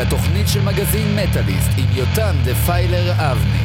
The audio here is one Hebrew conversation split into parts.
לתוכנית של מגזין מטאליסט עם יותם דפיילר אבני.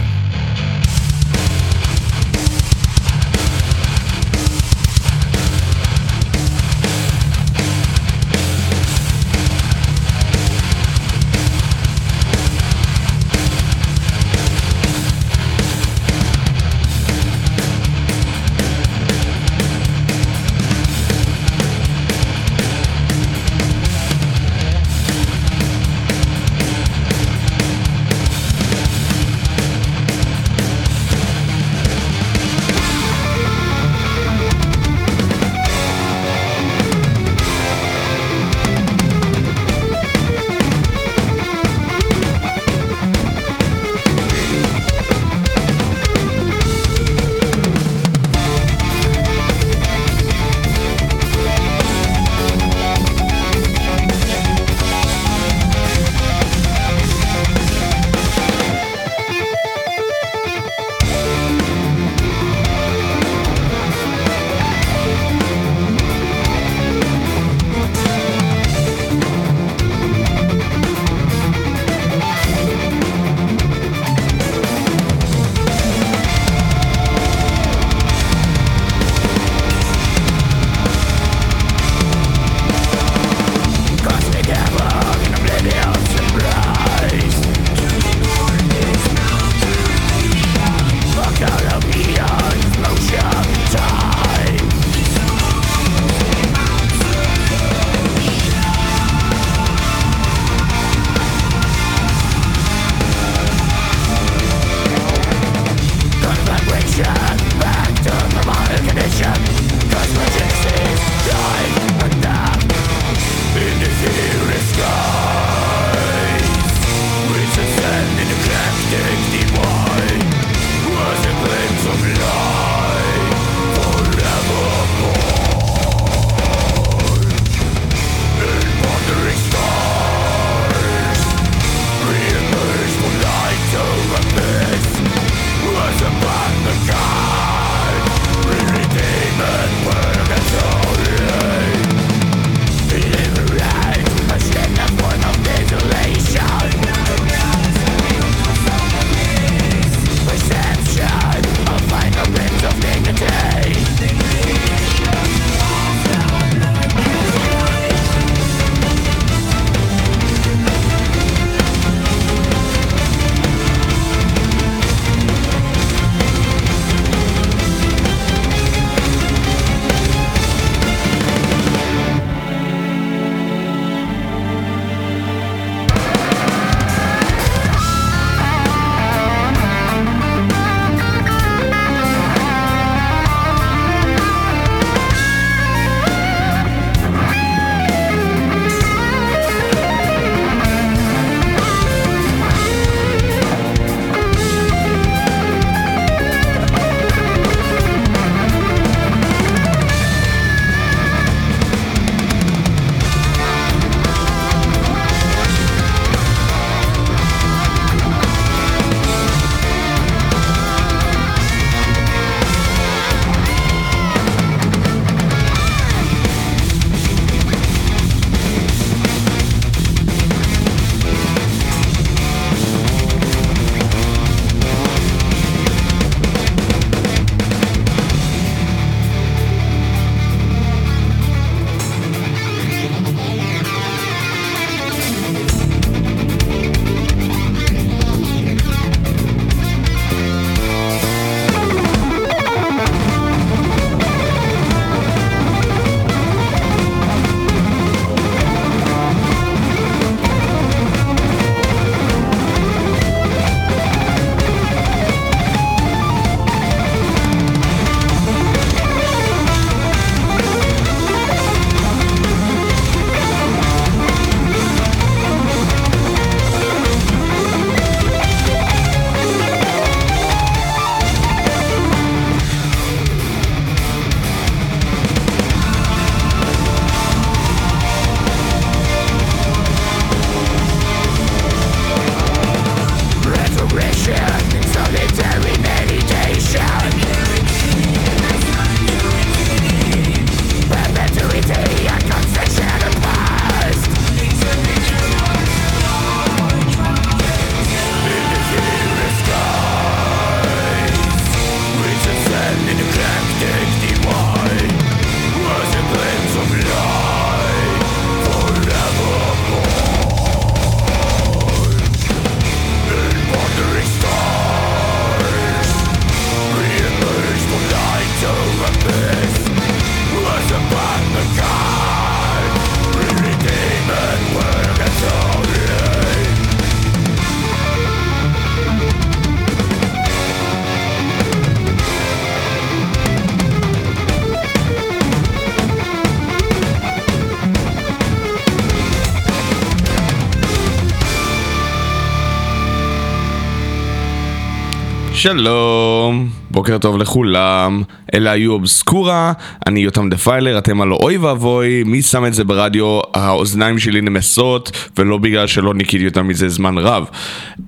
שלום, בוקר טוב לכולם, אלה היו אובסקורה, אני יותם דפיילר, אתם על אוי ואבוי, מי שם את זה ברדיו, האוזניים שלי נמסות, ולא בגלל שלא ניקיתי אותם מזה זמן רב.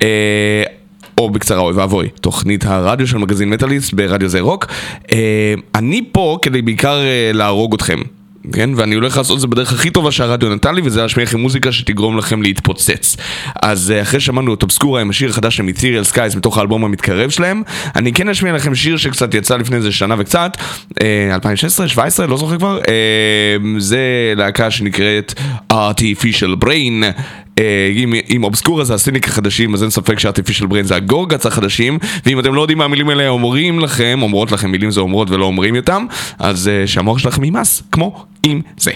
אה, או בקצרה אוי ואבוי, תוכנית הרדיו של מגזין מטאליסט ברדיו זה רוק. אה, אני פה כדי בעיקר אה, להרוג אתכם. כן? ואני הולך לעשות את זה בדרך הכי טובה שהרדיו נתן לי, וזה להשמיע לכם מוזיקה שתגרום לכם להתפוצץ. אז אה, אחרי שמענו את אובסקורה עם השיר החדש של מיציריאל סקייס מתוך האלבום המתקרב שלהם, אני כן אשמיע לכם שיר שקצת יצא לפני איזה שנה וקצת, 2016, 2017, לא זוכר כבר, זה להקה שנקראת Artificial Brain. עם, עם אובסקורה זה ה Cynic החדשים, אז אין ספק ש Artificial Brain זה ה Gorguts החדשים, ואם אתם לא יודעים מה המילים האלה אומרים לכם, אומרות לכם מילים זה אומרות ולא אומרים אותם, אז uh, שהמוח שלכם יימס, כמו עם זה.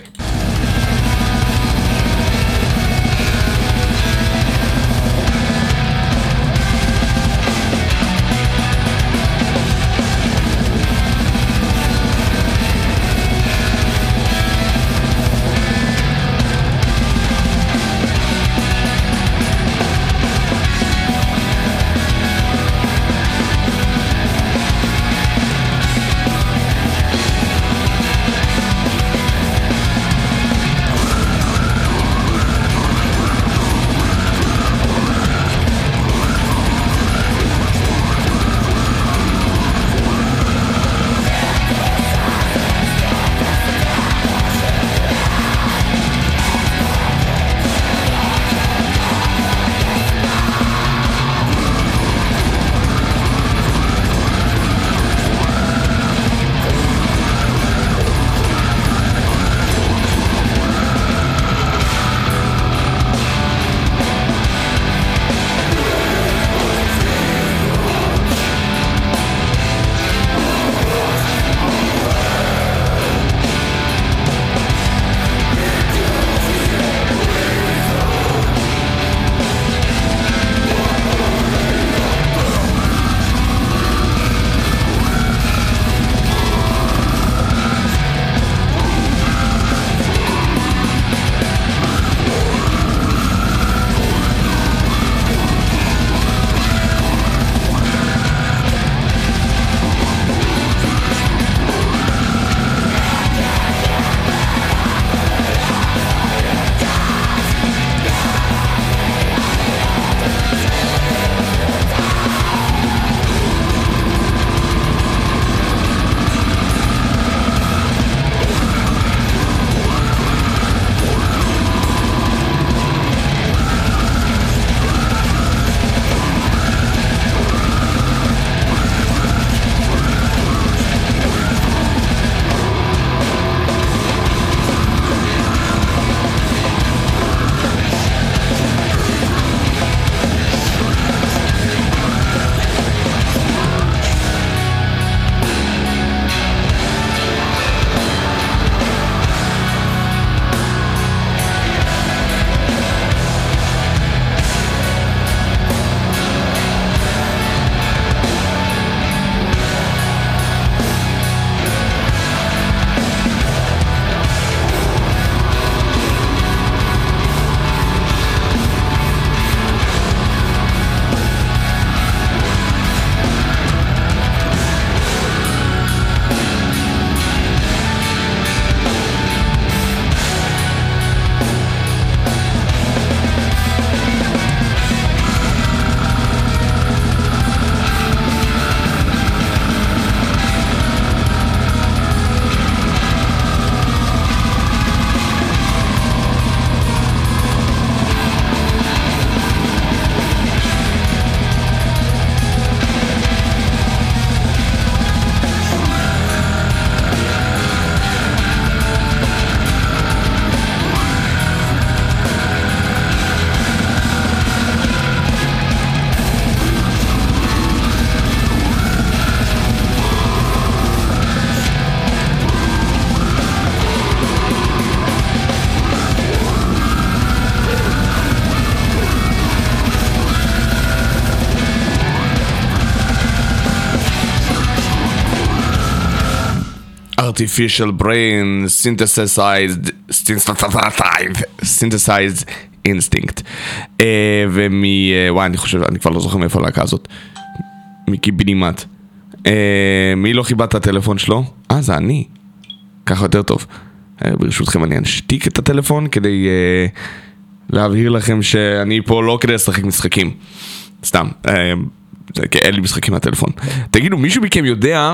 Artificial brain synthesized synthesized instinct uh, ומ... Uh, וואי, אני חושב, אני כבר לא זוכר מאיפה הלהקה הזאת. מקיבינימט. אה, מי לא חיבה את הטלפון שלו? אה, זה אני. ככה יותר טוב. אה, ברשותכם אני אשתיק את הטלפון כדי אה, להבהיר לכם שאני פה לא כדי לשחק משחקים. סתם. כי אין לי משחקים מהטלפון. תגידו, מישהו מכם יודע...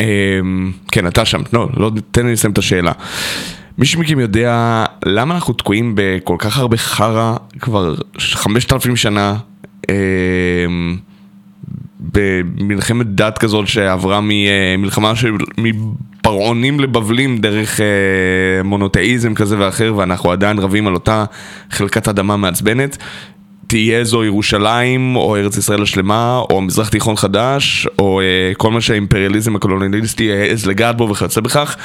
אה, כן, אתה שם. לא, לא, תן לי לסיים את השאלה. מישהו מכם יודע למה אנחנו תקועים בכל כך הרבה חרא כבר חמשת אלפים שנה? אה, במלחמת דת כזאת שעברה ממלחמה של מפרעונים לבבלים דרך אה, מונותאיזם כזה ואחר ואנחנו עדיין רבים על אותה חלקת אדמה מעצבנת תהיה זו ירושלים או ארץ ישראל השלמה או מזרח תיכון חדש או אה, כל מה שהאימפריאליזם הקולוניאליסטי העז לגעת בו וכיוצא בכך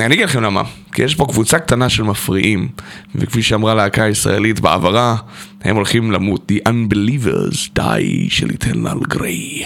אני אגיד לכם למה, כי יש פה קבוצה קטנה של מפריעים, וכפי שאמרה להקה הישראלית בעברה, הם הולכים למות, The Unbelievers Die של איטרנל גריי.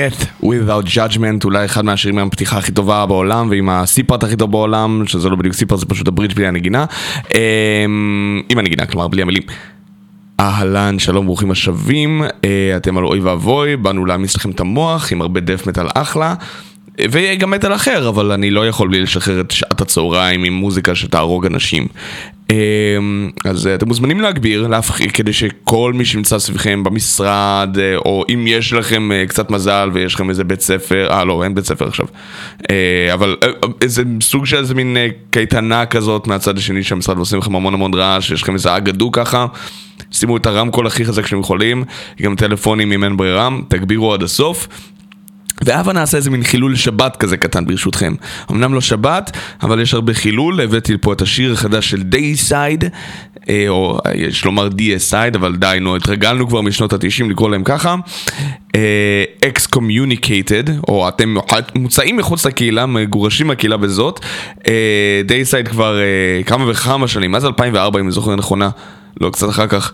Death Without Judgment, אולי אחד מהשירים עם הפתיחה הכי טובה בעולם ועם הסיפארט הכי טוב בעולם, שזה לא בדיוק סיפארט, זה פשוט הברידג' בלי הנגינה. אמ, עם הנגינה, כלומר בלי המילים. אהלן, שלום, ברוכים השבים, אה, אתם על אוי ואבוי, באנו להעמיס לכם את המוח עם הרבה דף מטאל אחלה. וגם מטאל אחר, אבל אני לא יכול בלי לשחרר את שעת הצהריים עם מוזיקה שתהרוג אנשים. אמ, אז אתם מוזמנים להגביר, להפחיד, כדי שכל מי שנמצא סביבכם במשרד, אה, או אם יש לכם אה, קצת מזל ויש לכם איזה בית ספר, אה לא, אין בית ספר עכשיו, אה, אבל איזה סוג של איזה מין קייטנה כזאת מהצד השני של המשרד ועושים לכם המון המון רעש, יש לכם איזה אגדו ככה. שימו את הרמקול הכי חזק שאתם יכולים, גם טלפונים אם אין ברירה, תגבירו עד הסוף. והבה נעשה איזה מין חילול שבת כזה קטן ברשותכם. אמנם לא שבת, אבל יש הרבה חילול, הבאתי לפה את השיר החדש של דייסייד, אה, או יש לומר DSide, אבל די, נו, התרגלנו כבר משנות התשעים לקרוא להם ככה. Excommunicated, אה, או אתם מוצאים מחוץ לקהילה, מגורשים מהקהילה בזאת. Deicide אה, כבר כמה וכמה שנים, מאז 2004 אם אני זוכר נכונה, לא קצת אחר כך,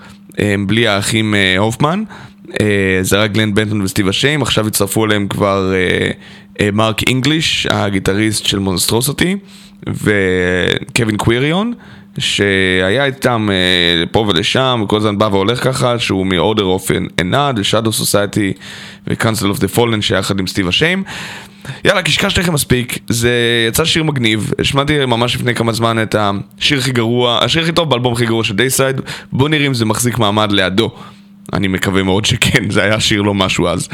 בלי האחים הופמן. אה, זה רק גלן בנטון וסטיב השיים, עכשיו הצטרפו אליהם כבר אה, אה, מרק אינגליש, הגיטריסט של Monstrosity, וקווין קוויריון, שהיה איתם פה ולשם, כל הזמן בא והולך ככה, שהוא מ-Order of Enad, Shadow Society ו-Council of the Fallen שיחד עם סטיב השיים. יאללה, קשקשתי לכם מספיק, זה יצא שיר מגניב, שמעתי ממש לפני כמה זמן את השיר הכי גרוע, השיר הכי טוב באלבום הכי גרוע של דייסייד, בואו נראה אם זה מחזיק מעמד לידו. אני מקווה מאוד שכן, זה היה שיר לא משהו אז.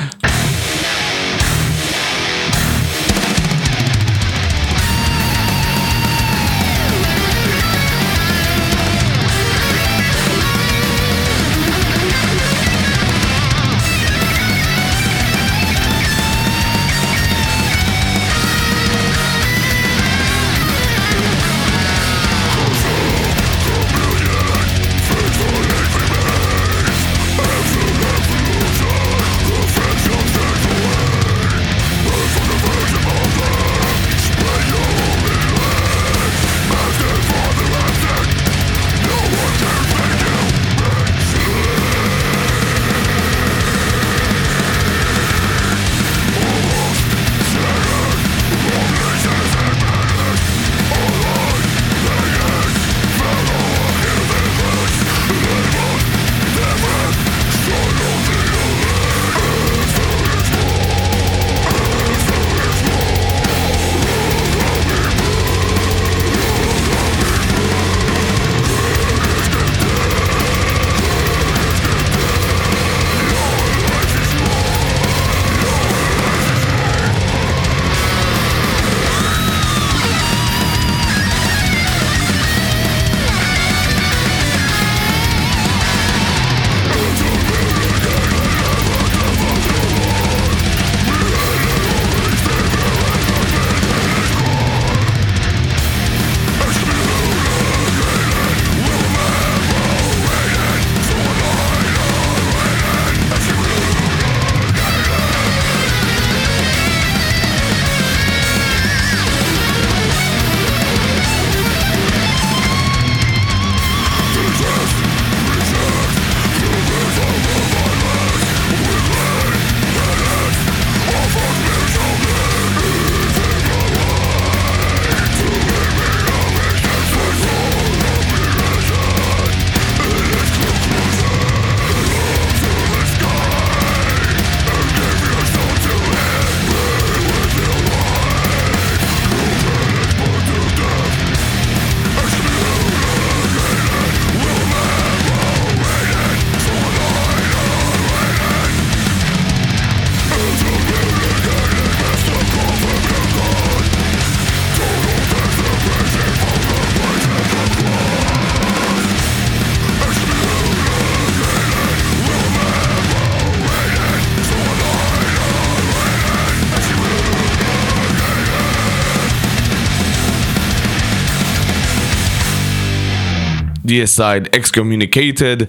Deicide, Excommunicated,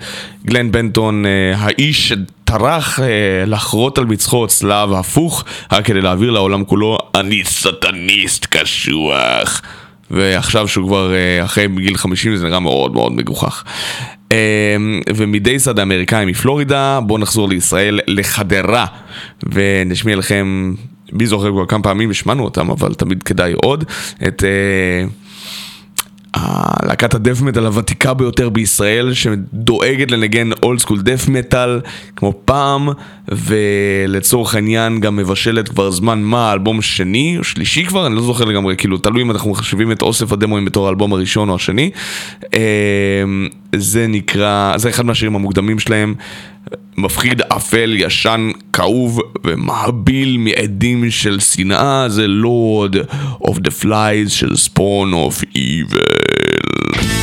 גלן בנטון, uh, האיש שטרח uh, לחרות על מצחו צלב הפוך, רק כדי להעביר לעולם כולו, אני סטניסט קשוח. ועכשיו שהוא כבר אה, אחרי גיל 50 זה נראה מאוד מאוד מגוחך. אה, ומדי שדה אמריקאי מפלורידה, בואו נחזור לישראל, לחדרה, ונשמיע לכם, מי זוכר כבר כמה פעמים השמענו אותם, אבל תמיד כדאי עוד, את... אה, להקת הדף מטאל הוותיקה ביותר בישראל שדואגת לנגן אולד סקול דף מטאל כמו פעם ולצורך העניין גם מבשלת כבר זמן מה אלבום שני או שלישי כבר אני לא זוכר לגמרי כאילו תלוי אם אנחנו מחשבים את אוסף הדמוים בתור האלבום הראשון או השני. אמ, זה נקרא זה אחד מהשירים המוקדמים שלהם. מפחיד, אפל, ישן, כאוב ומהביל מעדים של שנאה. זה לורד of the flies של spawn of evil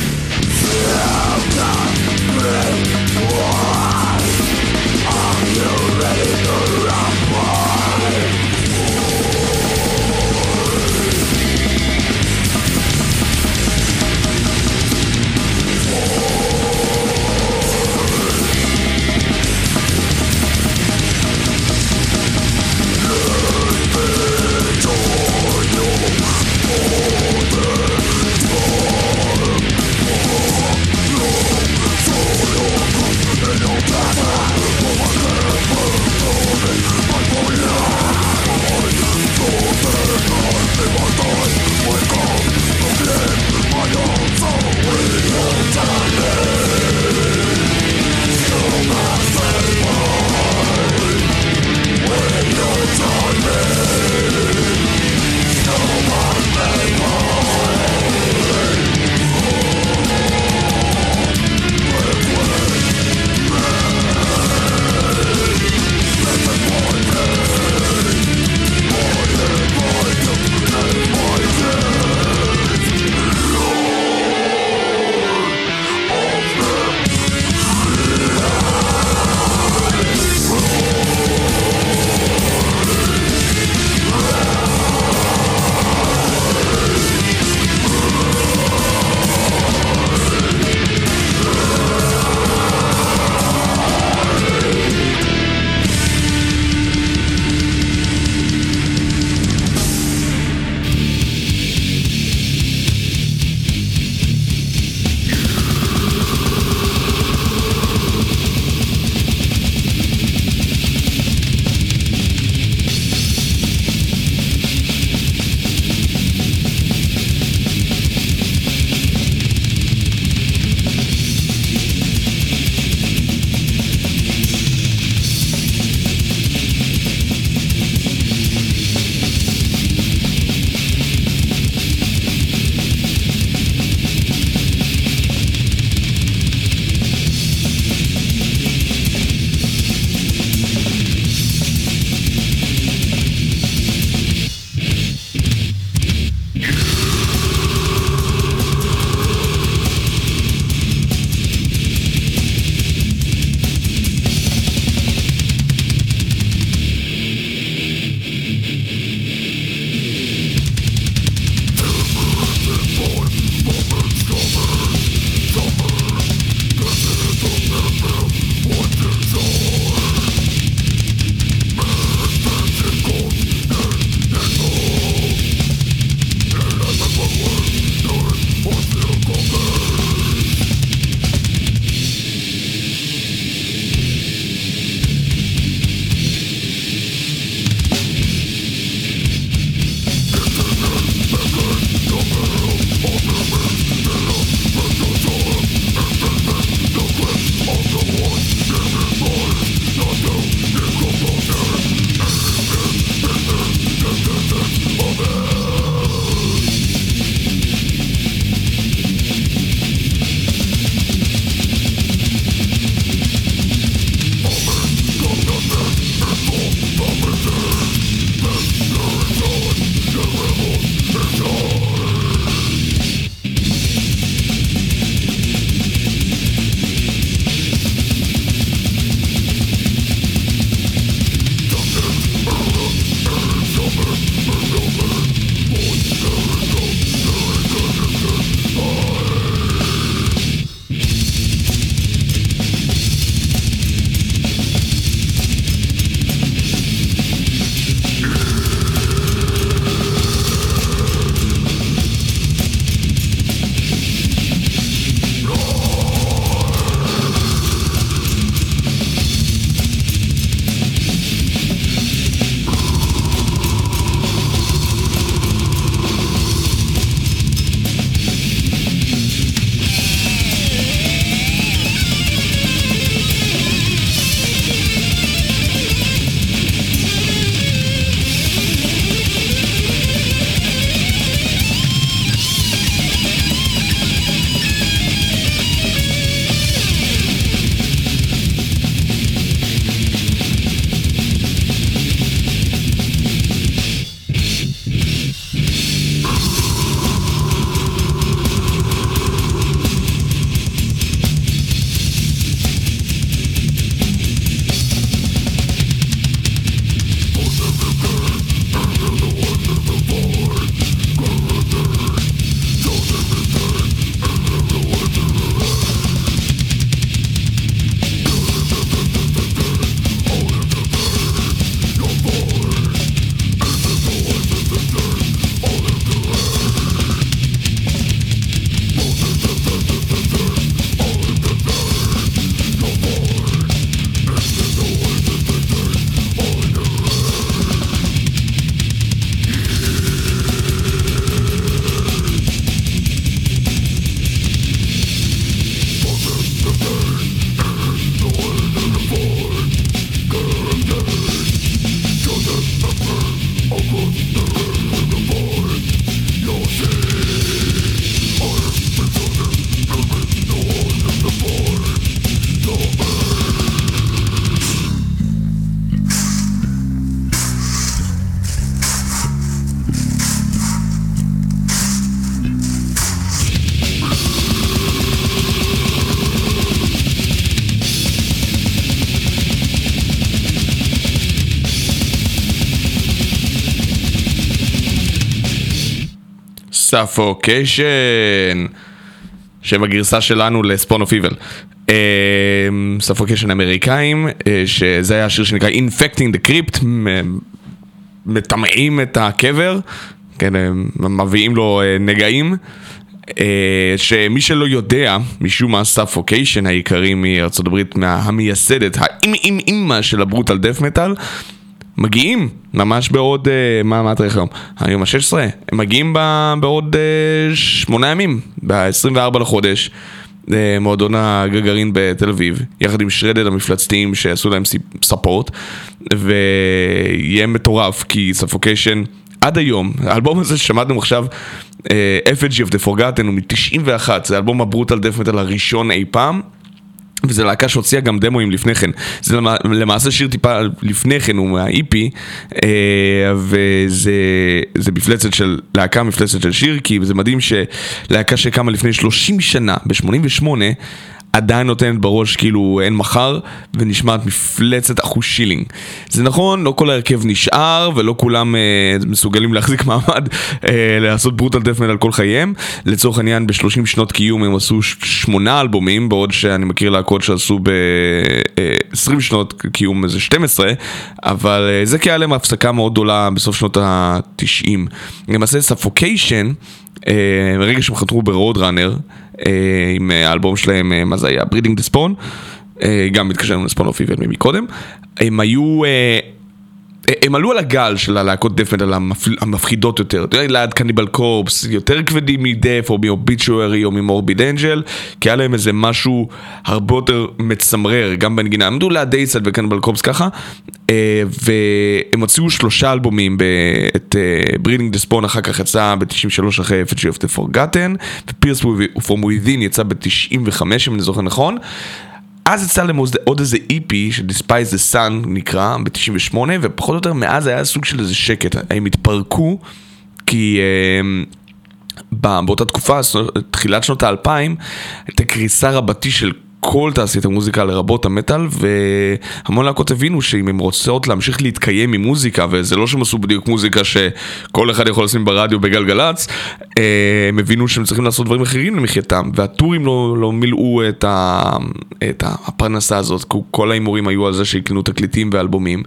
Are you ready to rumble? Suffocation, שם הגרסה שלנו ל Spawn of Evil. Suffocation אמריקאים, אה, שזה היה השיר שנקרא Infecting the Crypt, מטמאים את הקבר, כן, אה, מביאים לו אה, נגעים. אה, שמי שלא יודע, משום מה Suffocation העיקרים מארצות הברית, המייסדת, האם אם אימא של ה brutal death metal, מגיעים ממש בעוד, אה, מה, מה התאריך היום? היום ה-16? הם מגיעים ב, בעוד אה, שמונה ימים, ב-24 לחודש. אה, מועדון הגגרין בתל אביב, יחד עם שרדד המפלצתיים שעשו להם ספורט, ויהיה מטורף כי ספוקיישן עד היום, האלבום הזה ששמעתם עכשיו, Effigy of the Forgotten הוא מ-91, זה אלבום הברוטל דף מטאל הראשון אי פעם. וזו להקה שהוציאה גם דמוים לפני כן. זה למע... למעשה שיר טיפה לפני כן, הוא מה-EP, אה, וזה זה מפלצת של, להקה מפלצת של שיר, כי זה מדהים שלהקה שקמה לפני 30 שנה, ב-88, עדיין נותנת בראש כאילו אין מחר, ונשמעת מפלצת אחוז שילינג. זה נכון, לא כל ההרכב נשאר, ולא כולם אה, מסוגלים להחזיק מעמד, אה, לעשות ברוטל דף על כל חייהם. לצורך העניין, ב-30 שנות קיום הם עשו שמונה אלבומים, בעוד שאני מכיר להקות שעשו ב-20 שנות קיום איזה 12, אבל אה, זה כי היה להם הפסקה מאוד גדולה בסוף שנות ה-90. למעשה Suffocation, ברגע שהם חתמו ב Roadrunner, אה, עם אה, האלבום שלהם, אה, מה זה היה? Breeding the Spawn, גם מתקשר ל Spawn of Evil מקודם, הם היו... הם עלו על הגל של הלהקות המפ- המפחידות יותר, אתה יודע, ליד Cannibal Corpse, יותר כבדים מ Death או מ Obituary או מ Morbid Angel, כי היה להם איזה משהו הרבה יותר מצמרר, גם בנגינה, עמדו ליד Deicide ו Cannibal Corpse ככה, אה, והם הוציאו שלושה אלבומים, את Breeding the Spawn אחר כך יצא ב-93 אחרי Effigy of the Forgotten, ו Pierced From Within יצא ב-95 אם אני זוכר נכון. אז יצא להם עוד- איזה EP של Despise the Sun נקרא, ב-98, ופחות או יותר מאז היה סוג של איזה שקט, הם התפרקו, כי אה, באותה תקופה, תחילת שנות האלפיים, הייתה קריסה רבתי של כל תעשיית המוזיקה לרבות המטאל והמון להקות הבינו שאם הן רוצות להמשיך להתקיים ממוזיקה וזה לא שהם עשו בדיוק מוזיקה שכל אחד יכול לשים ברדיו בגלגלצ אה, הם הבינו שהם צריכים לעשות דברים אחרים למחייתם והטורים לא, לא מילאו את, ה, את הפרנסה הזאת כל ההימורים היו על זה שיקנו תקליטים ואלבומים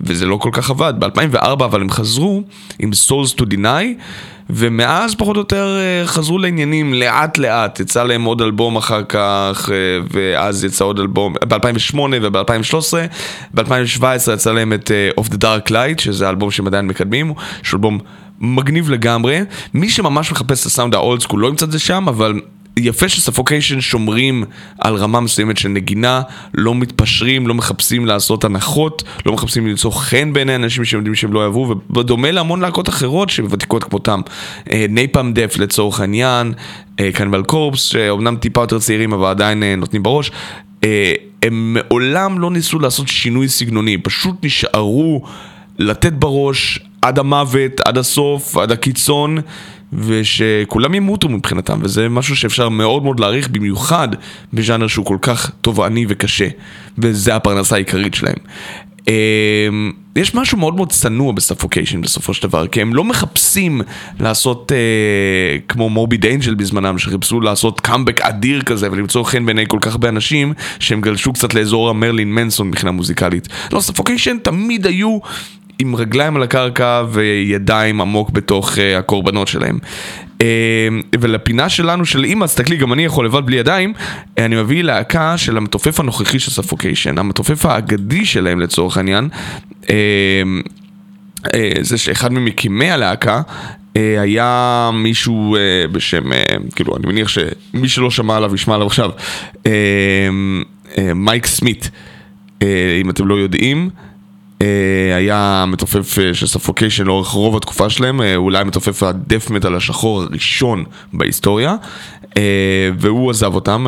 וזה לא כל כך עבד. ב-2004 אבל הם חזרו עם Souls to Deny ומאז פחות או יותר אה, חזרו לעניינים לאט לאט, יצא להם עוד אלבום אחר כך, אה, ואז יצא עוד אלבום, ב-2008 וב-2013, ב-2017 יצא להם את אה, Of the Dark Light, שזה אלבום שהם עדיין מקדמים, שהוא אלבום מגניב לגמרי. מי שממש מחפש את הסאונד האולד סקול לא ימצא את זה שם, אבל יפה שספוקיישן שומרים על רמה מסוימת של נגינה, לא מתפשרים, לא מחפשים לעשות הנחות, לא מחפשים למצוא חן בעיני אנשים שהם יודעים שהם לא יאהבו, ובדומה להמון להקות אחרות שהן ותיקות כמותם. נייפאם דף לצורך העניין, קנבל קורפס, שאומנם טיפה יותר צעירים אבל עדיין אה, נותנים בראש. אה, הם מעולם לא ניסו לעשות שינוי סגנוני, פשוט נשארו לתת בראש עד המוות, עד הסוף, עד הקיצון. ושכולם ימותו מבחינתם, וזה משהו שאפשר מאוד מאוד להעריך, במיוחד בז'אנר שהוא כל כך תובעני וקשה, וזה הפרנסה העיקרית שלהם. אמ, יש משהו מאוד מאוד צנוע בספוקיישן בסופו של דבר, כי הם לא מחפשים לעשות אה, כמו מורביד אנג'ל בזמנם, שחיפשו לעשות קאמבק אדיר כזה ולמצוא חן בעיני כל כך הרבה אנשים, שהם גלשו קצת לאזור המרלין מנסון מבחינה מוזיקלית. לא, ספוקיישן תמיד היו עם רגליים על הקרקע וידיים עמוק בתוך uh, הקורבנות שלהם. Uh, ולפינה שלנו של אז תסתכלי, גם אני יכול לבד בלי ידיים, uh, אני מביא להקה של המתופף הנוכחי של ספוקיישן, המתופף האגדי שלהם לצורך העניין. Uh, uh, זה שאחד ממקימי הלהקה היה מישהו בשם, כאילו, אני מניח שמי שלא שמע עליו ישמע עליו עכשיו, מייק סמית, אם אתם לא יודעים. אה, היה מתופף אה, של ספוקיישן לאורך רוב התקופה שלהם, אה, אולי מתופף הדף מטאל השחור הראשון בהיסטוריה, והוא עזב אותם,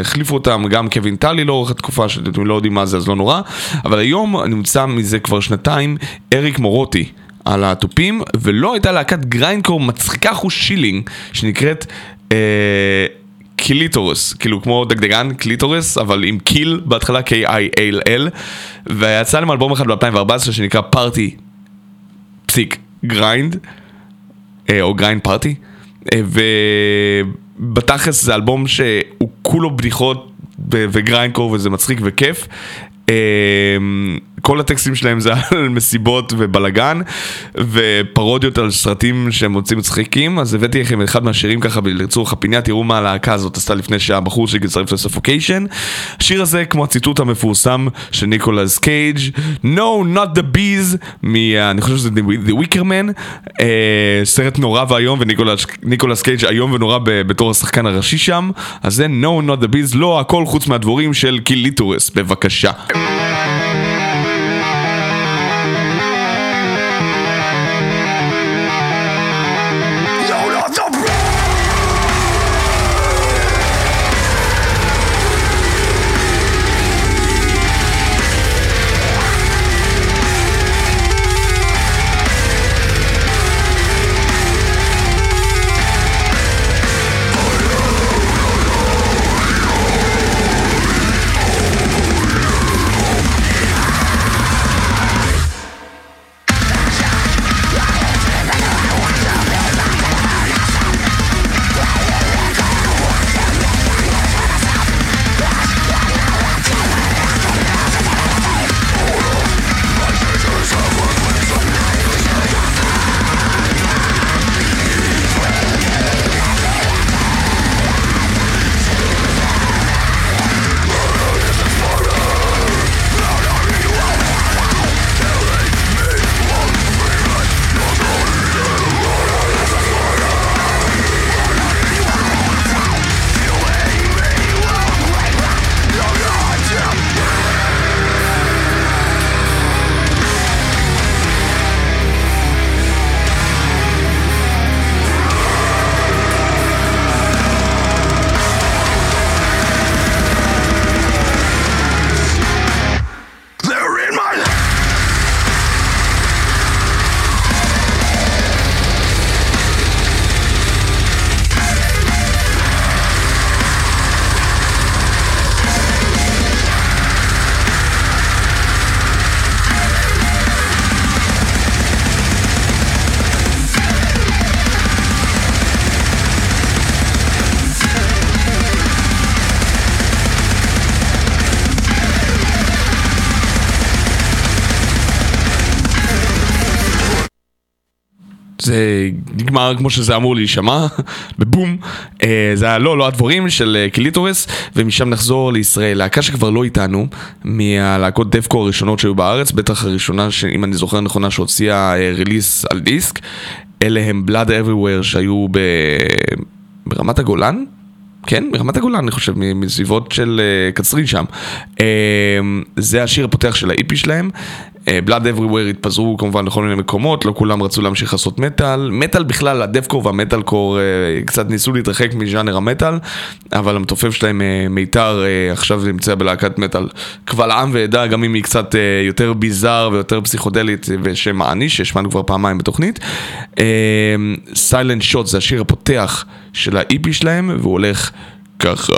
החליפו אותם גם קווין טלי לאורך התקופה, שאתם לא יודעים מה זה אז לא נורא, אבל היום נמצא מזה כבר שנתיים אריק מורוטי. על התופים, ולא הייתה להקת גריינקור מצחיקה חוש שילינג, שנקראת אה, קליטורוס, כאילו כמו דגדגן, קליטורס, אבל עם קיל בהתחלה, K-I-L-L, ויצא להם אלבום אחד ב-2014 שנקרא פארטי, פסיק, Grind, או Grind Party, אה, ובתכלס זה אלבום שהוא כולו בדיחות ו- ו grindcore וזה מצחיק וכיף. כל הטקסטים שלהם זה על מסיבות ובלאגן ופרודיות על סרטים שהם מוצאים מצחיקים אז הבאתי לכם אחד מהשירים ככה לצורך הפינה תראו מה הלהקה הזאת עשתה לפני שהבחור שלי הצטרף ל Suffocation. השיר הזה כמו הציטוט המפורסם של ניקולס קייג' No not the bees מ... אני חושב שזה The Wicker Man אה, סרט נורא ואיום וניקולס קייג' איום ונורא בתור השחקן הראשי שם. אז זה No not the bees לא הכל חוץ מהדבורים של Killitorous בבקשה זה נגמר כמו שזה אמור להישמע, בבום. אה, זה היה לא, לא הדבורים של אה, Killitorous, ומשם נחזור לישראל. להקה שכבר לא איתנו, מהלהקות deathcore הראשונות שהיו בארץ, בטח הראשונה, שאם אני זוכר נכונה, שהוציאה אה, release על דיסק. אלה הם Blood Everywhere שהיו ב... ברמת הגולן? כן, ברמת הגולן אני חושב, מסביבות של uh, קצרין שם. Uh, זה השיר הפותח של ה EP שלהם. Blood Everywhere התפזרו כמובן לכל מיני מקומות, לא כולם רצו להמשיך לעשות מטאל. מטאל בכלל, הדפקור והמטאל קור קצת ניסו להתרחק מז'אנר המטאל, אבל המתופף שלהם uh, מיתר uh, עכשיו נמצא בלהקת מטאל קבל עם ועדה, גם אם היא קצת יותר ביזאר ויותר פסיכודלית ושם העניש, שהשמענו כבר פעמיים בתוכנית. סיילנט שוט זה השיר הפותח של האיפי שלהם, והוא הולך ככה.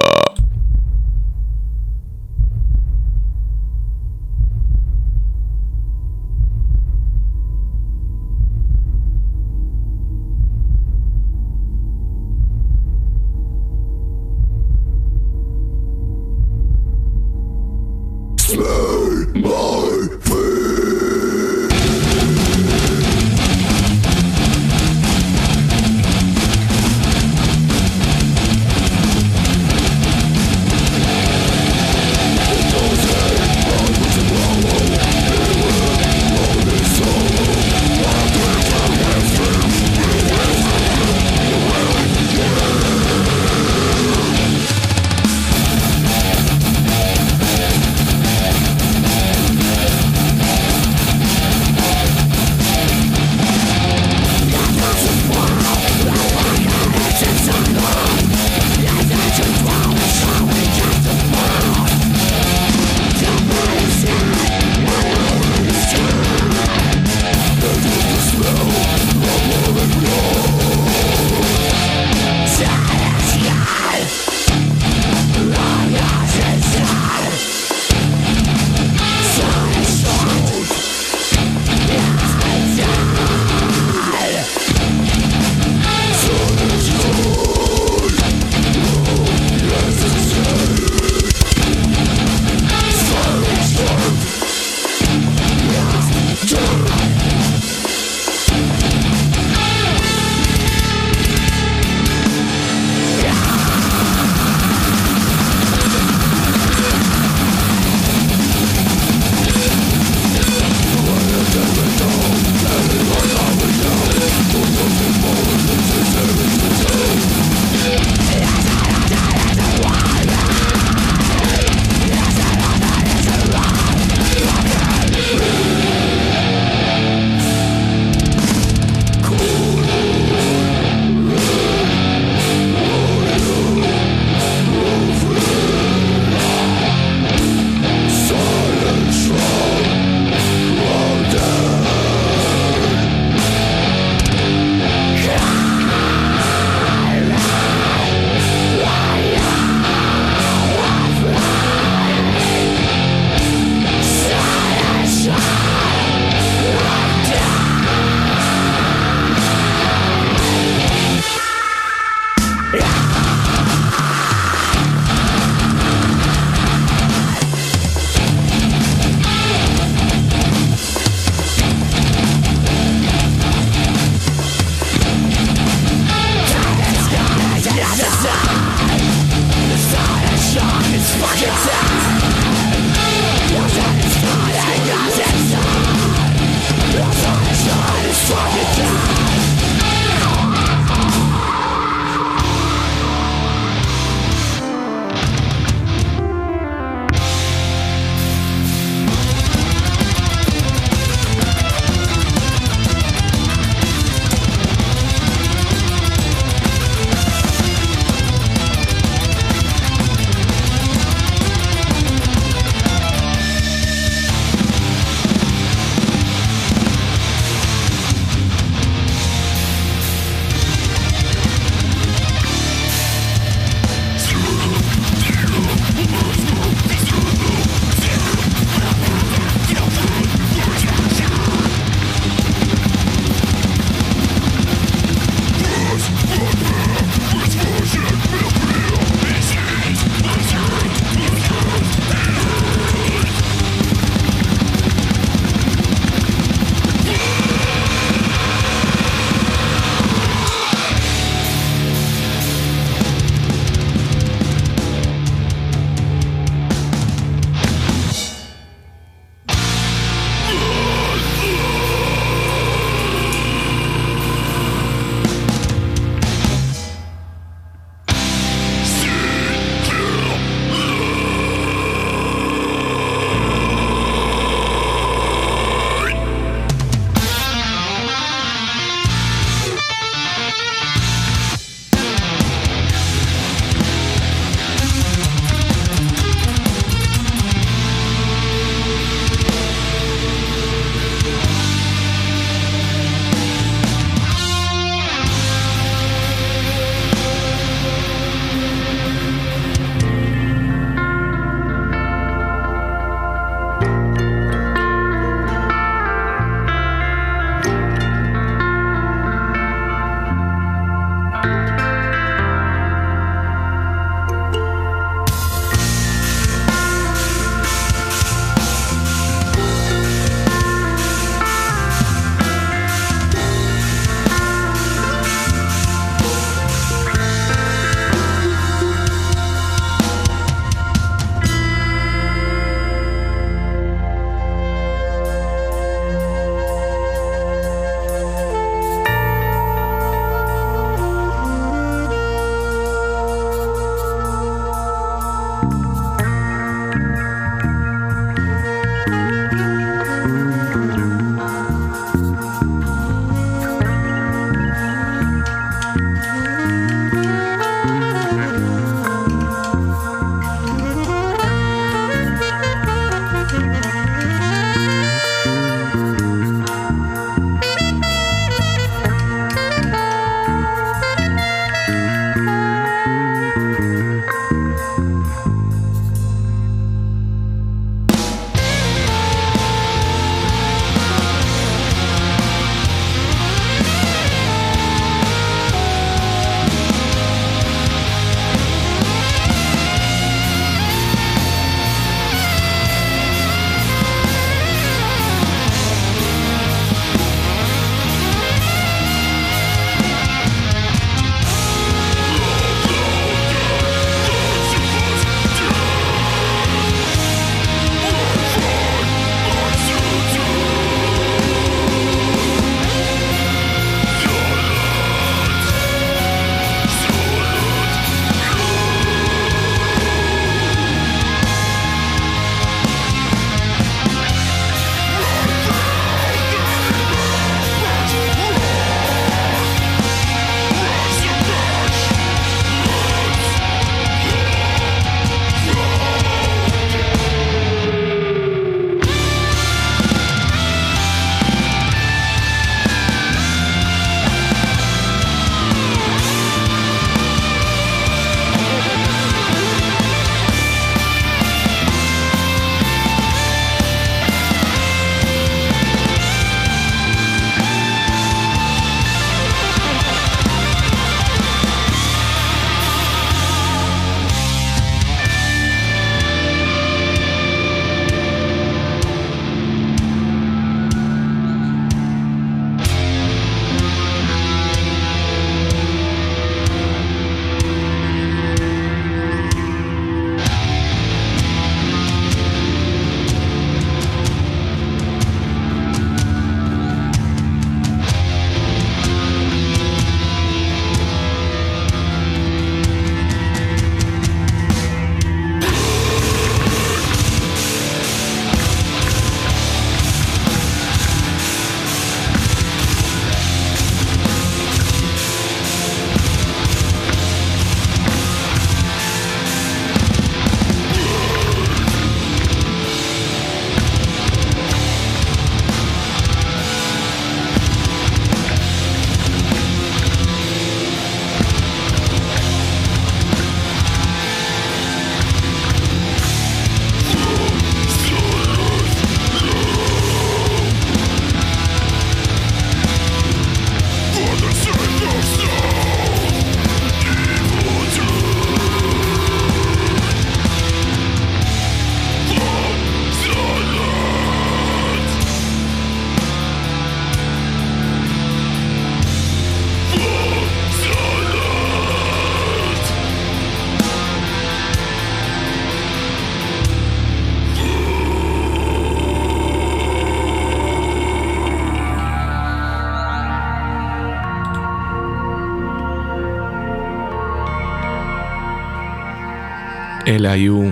אלה היו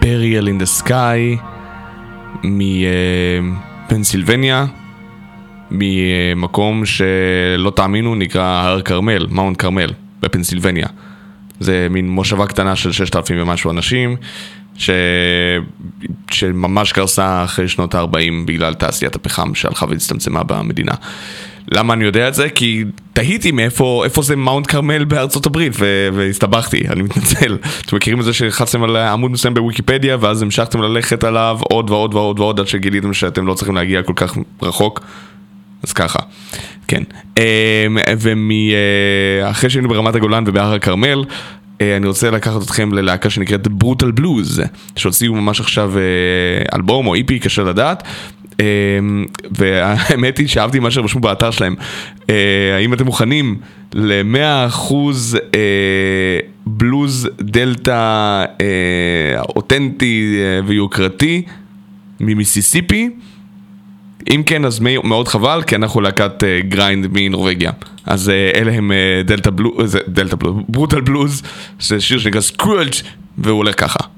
בריאל אין דה סקאי מפנסילבניה, ממקום שלא תאמינו נקרא הר כרמל, מאונט כרמל, בפנסילבניה. זה מין מושבה קטנה של 6,000 ומשהו אנשים, ש... שממש קרסה אחרי שנות ה-40 בגלל תעשיית הפחם שהלכה והצטמצמה במדינה. למה אני יודע את זה? כי תהיתי מאיפה איפה זה מאונט כרמל בארצות הברית ו- והסתבכתי, אני מתנצל. אתם מכירים את זה שהלחצתם על עמוד מסוים בוויקיפדיה ואז המשכתם ללכת עליו עוד ועוד ועוד ועוד עד שגיליתם שאתם לא צריכים להגיע כל כך רחוק? אז ככה, כן. ואחרי שהיינו ברמת הגולן ובהר הכרמל, אה, אני רוצה לקחת אתכם ללהקה שנקראת ברוטל בלוז, שהוציאו ממש עכשיו אה, אלבום או איפי, קשה לדעת. אה, והאמת היא שאהבתי מה שרשמו באתר שלהם. האם אתם מוכנים ל-100% בלוז דלתא אותנטי ויוקרתי ממיסיסיפי? אם כן, אז מאוד חבל, כי אנחנו להקת גריינד מנורבגיה. אז אלה הם Delta Blues, Delta Blues, Brutal Blues, זה שיר שנקרא סקרולג' והוא הולך ככה.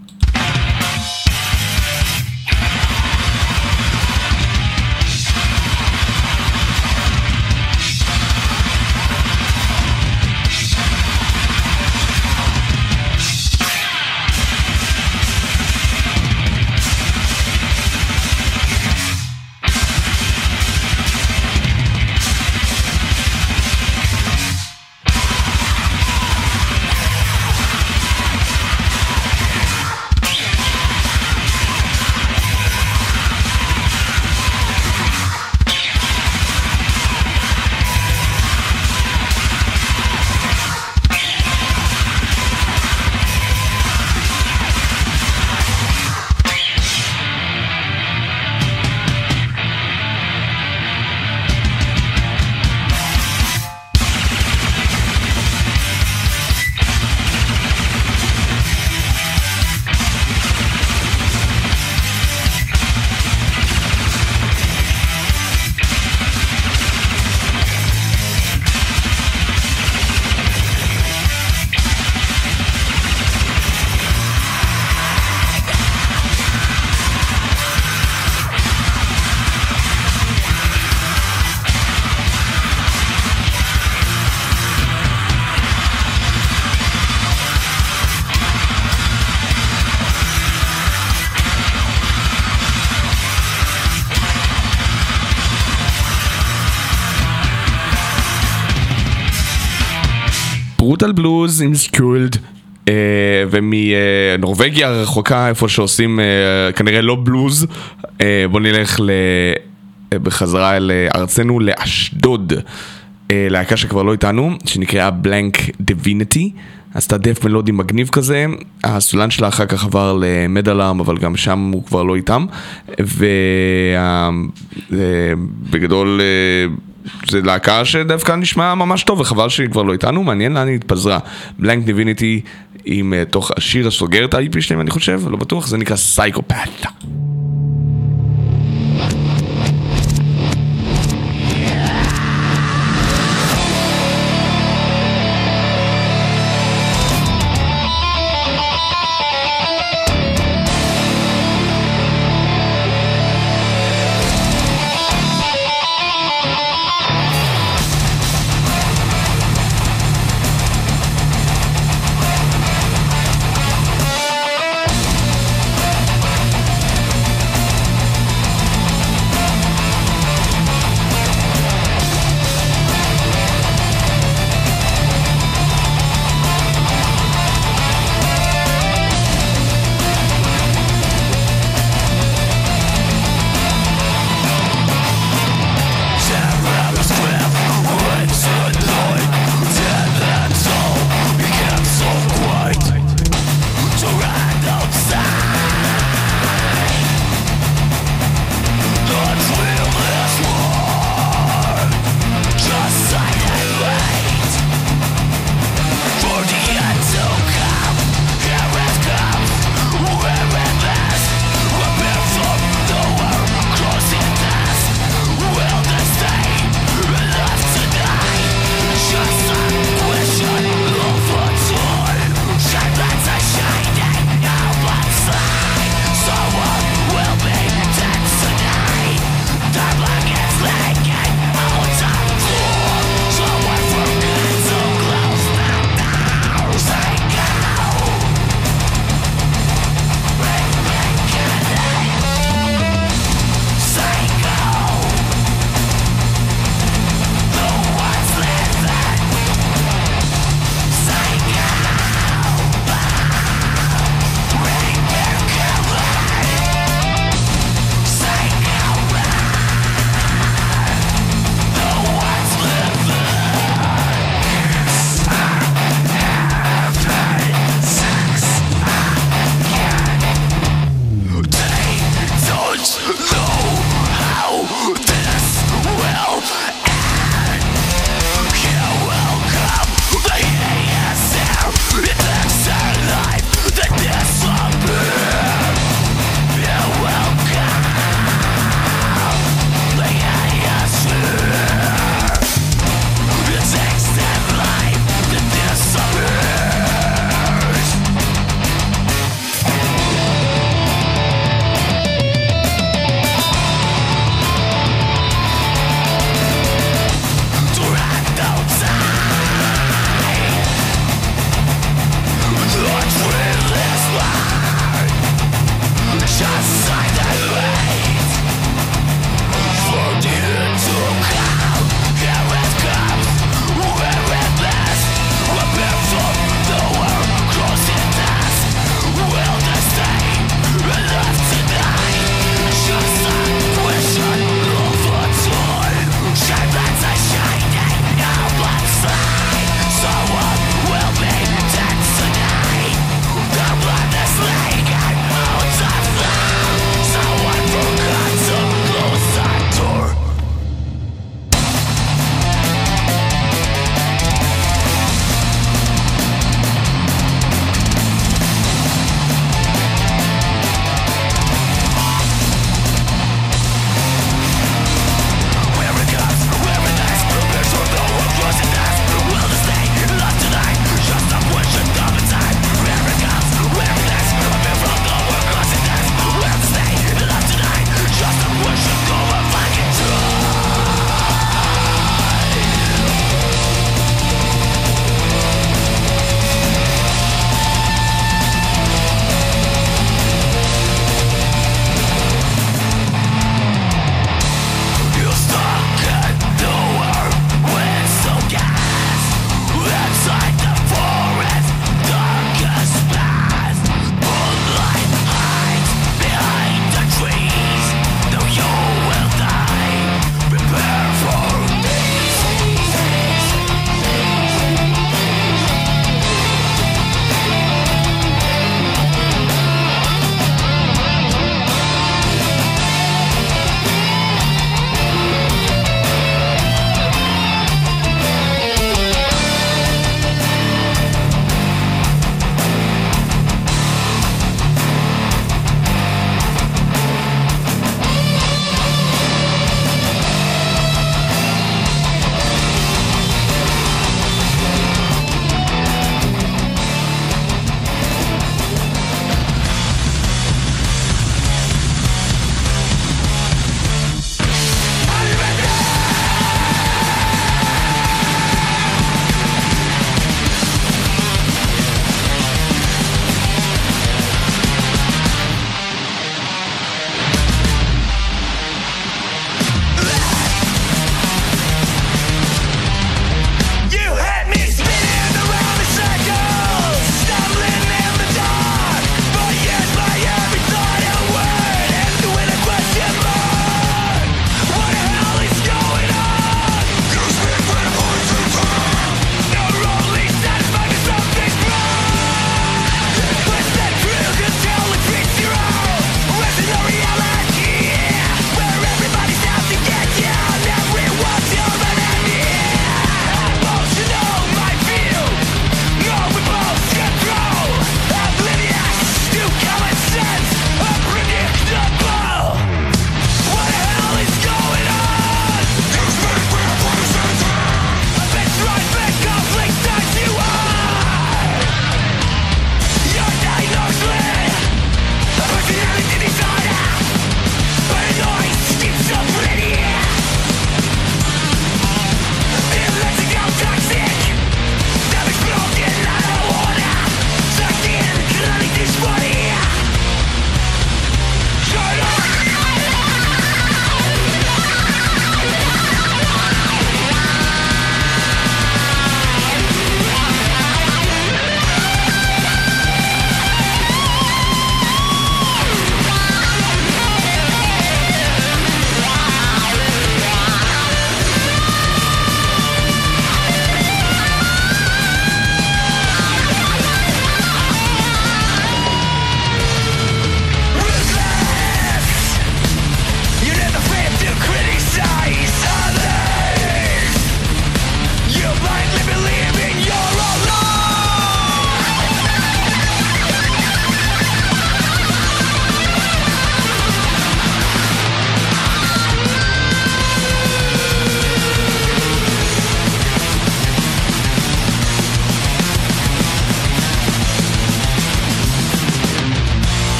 בלוז עם סקולד ומנורבגיה הרחוקה איפה שעושים uh, כנראה לא בלוז. uh, בוא נלך ל... בחזרה אל ארצנו לאשדוד. uh, להקה שכבר לא איתנו שנקראה בלנק דיביניטי עשתה דף מלודי מגניב כזה. הסולן שלה אחר כך עבר למדלארם אבל גם שם הוא כבר לא איתם. ובגדול זה להקה שדווקא נשמע ממש טוב, וחבל שהיא כבר לא איתנו, מעניין לאן היא התפזרה. בלנק דיביניטי עם uh, תוך השיר הסוגר את ה-IP שלהם, אני חושב, לא בטוח, זה נקרא סייקופת.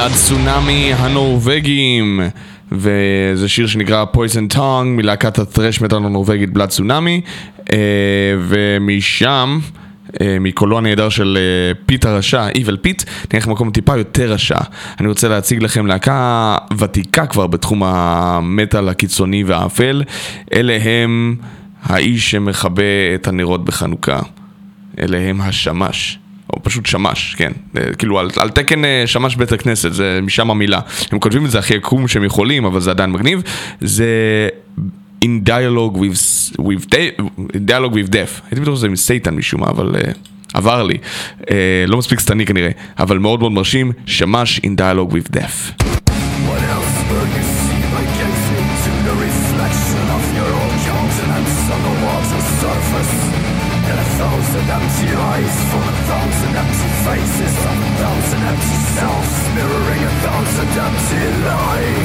Blood Tsunami הנורבגים וזה שיר שנקרא Poison Tongue מלהקת ה thrash metal הנורבגית Blood Tsunami ומשם אה, מקולו הנהדר של אה, פיט הרשע, Evil פיט, נלך למקום טיפה יותר רשע. אני רוצה להציג לכם להקה ותיקה כבר בתחום המטאל הקיצוני והאפל. אלה הם האיש שמכבה את הנרות בחנוכה. אלה הם השמש. או פשוט שמש, כן. אה, כאילו על, על תקן שמש בית הכנסת, זה משם המילה. הם כותבים את זה הכי עקום שהם יכולים, אבל זה עדיין מגניב. זה in dialogue with, with, dialogue with death. הייתי בטוח שזה עם סייטן משום מה, אבל uh, עבר לי. Uh, לא מספיק שטני כנראה, אבל מאוד מאוד מרשים, שמש in dialogue with death. Thousand empty eyes, full of faces, of a thousand empty selves, mirroring a thousand empty lives.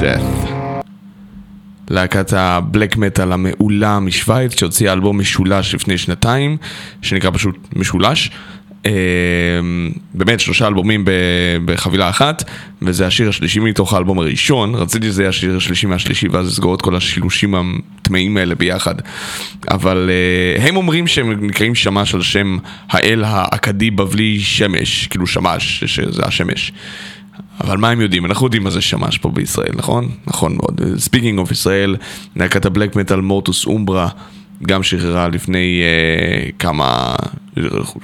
Death. להקת הבלק מטאל המעולה משוויץ שהוציאה אלבום משולש לפני שנתיים, שנקרא פשוט משולש. אה, באמת שלושה אלבומים בחבילה אחת, וזה השיר השלישי מתוך האלבום הראשון, רציתי שזה יהיה השיר השלישי מהשלישי ואז לסגור את כל השילושים הטמאים האלה ביחד. אבל אה, הם אומרים שהם נקראים שמש על שם האל האכדי בבלי שמש, כאילו שמש, שזה השמש. אבל מה הם יודעים? אנחנו יודעים מה זה שמש פה בישראל, נכון? נכון מאוד. Speaking of ישראל, להקת ה black metal Mortuus Umbra, גם שחררה לפני uh, כמה,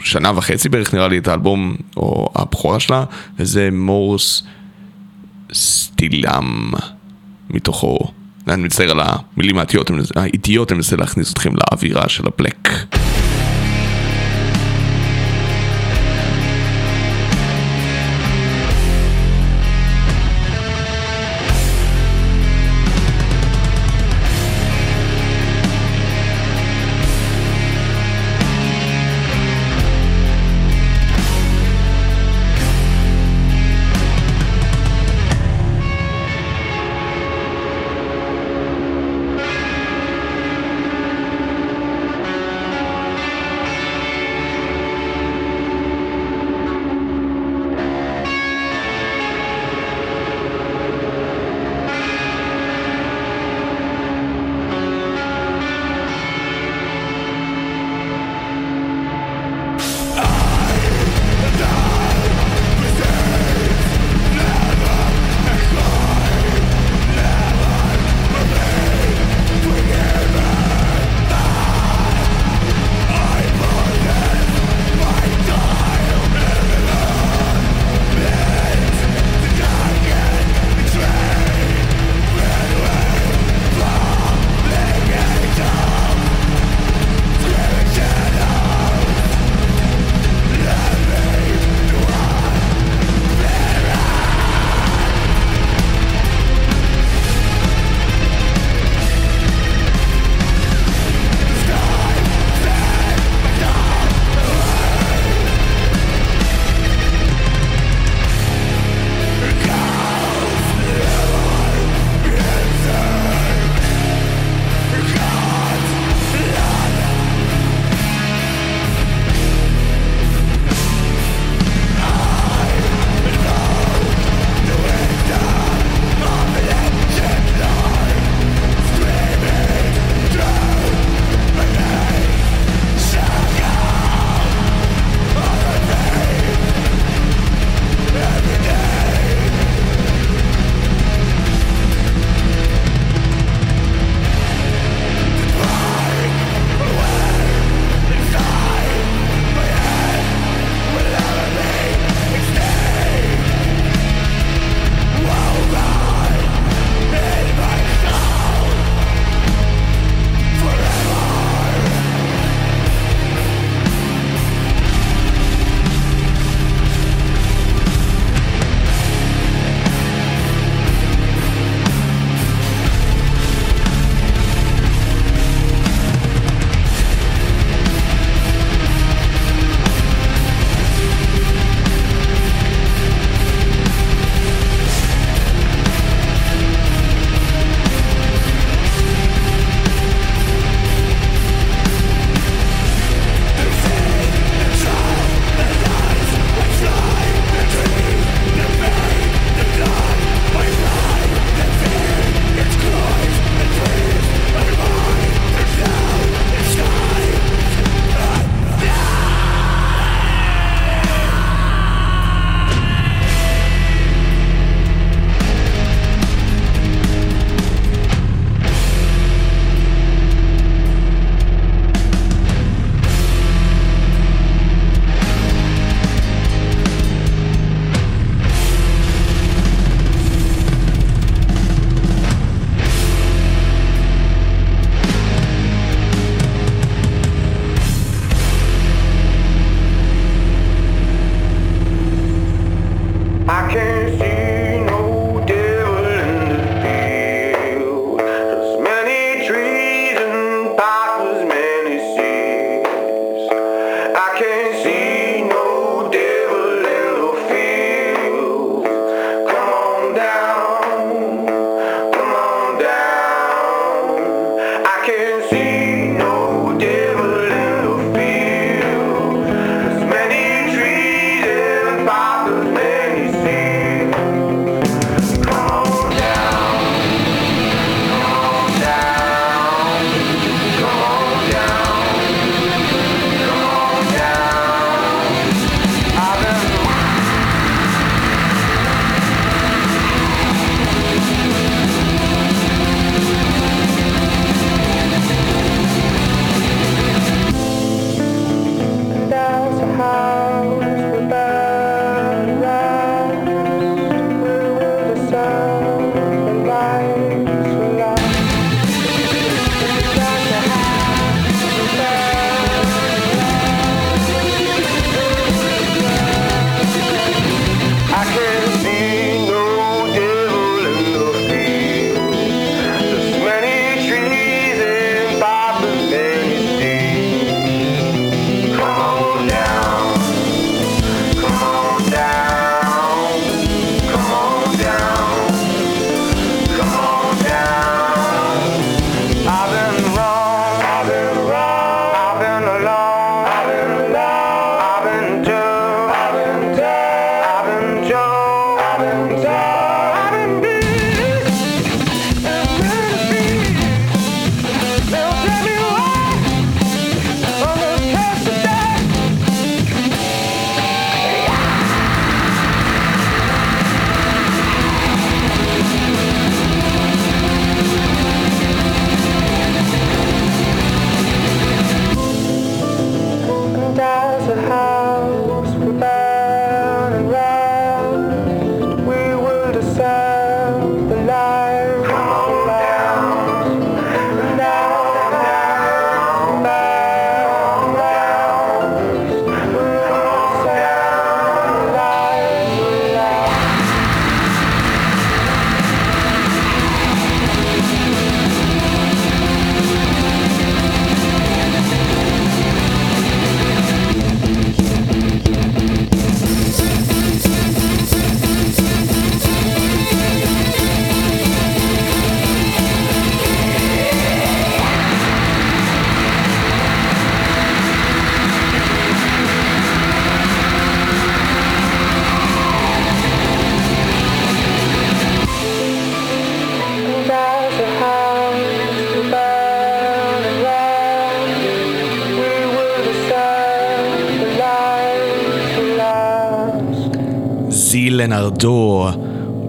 שנה וחצי בערך נראה לי את האלבום, או הבכורה שלה, וזה מורס סטילם מתוכו. אני מצטער על המילים האיטיות, אני מנסה להכניס אתכם לאווירה של ה black.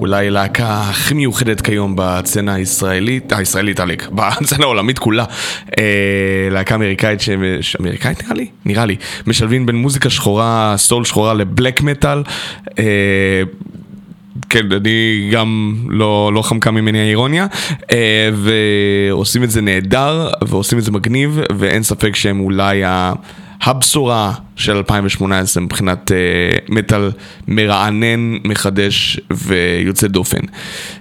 אולי להקה הכי מיוחדת כיום בצנה הישראלית, הישראלית עליק, בצנה העולמית כולה. אה, להקה אמריקאית, ש... אמריקאית נראה לי? נראה לי. משלבים בין מוזיקה שחורה, סול שחורה לבלק מטאל. אה, כן, אני גם לא, לא חמקה ממני האירוניה, אה, ועושים את זה נהדר, ועושים את זה מגניב, ואין ספק שהם אולי הבשורה של 2018 מבחינת אה, מטאל מרענן, מחדש ויוצא דופן.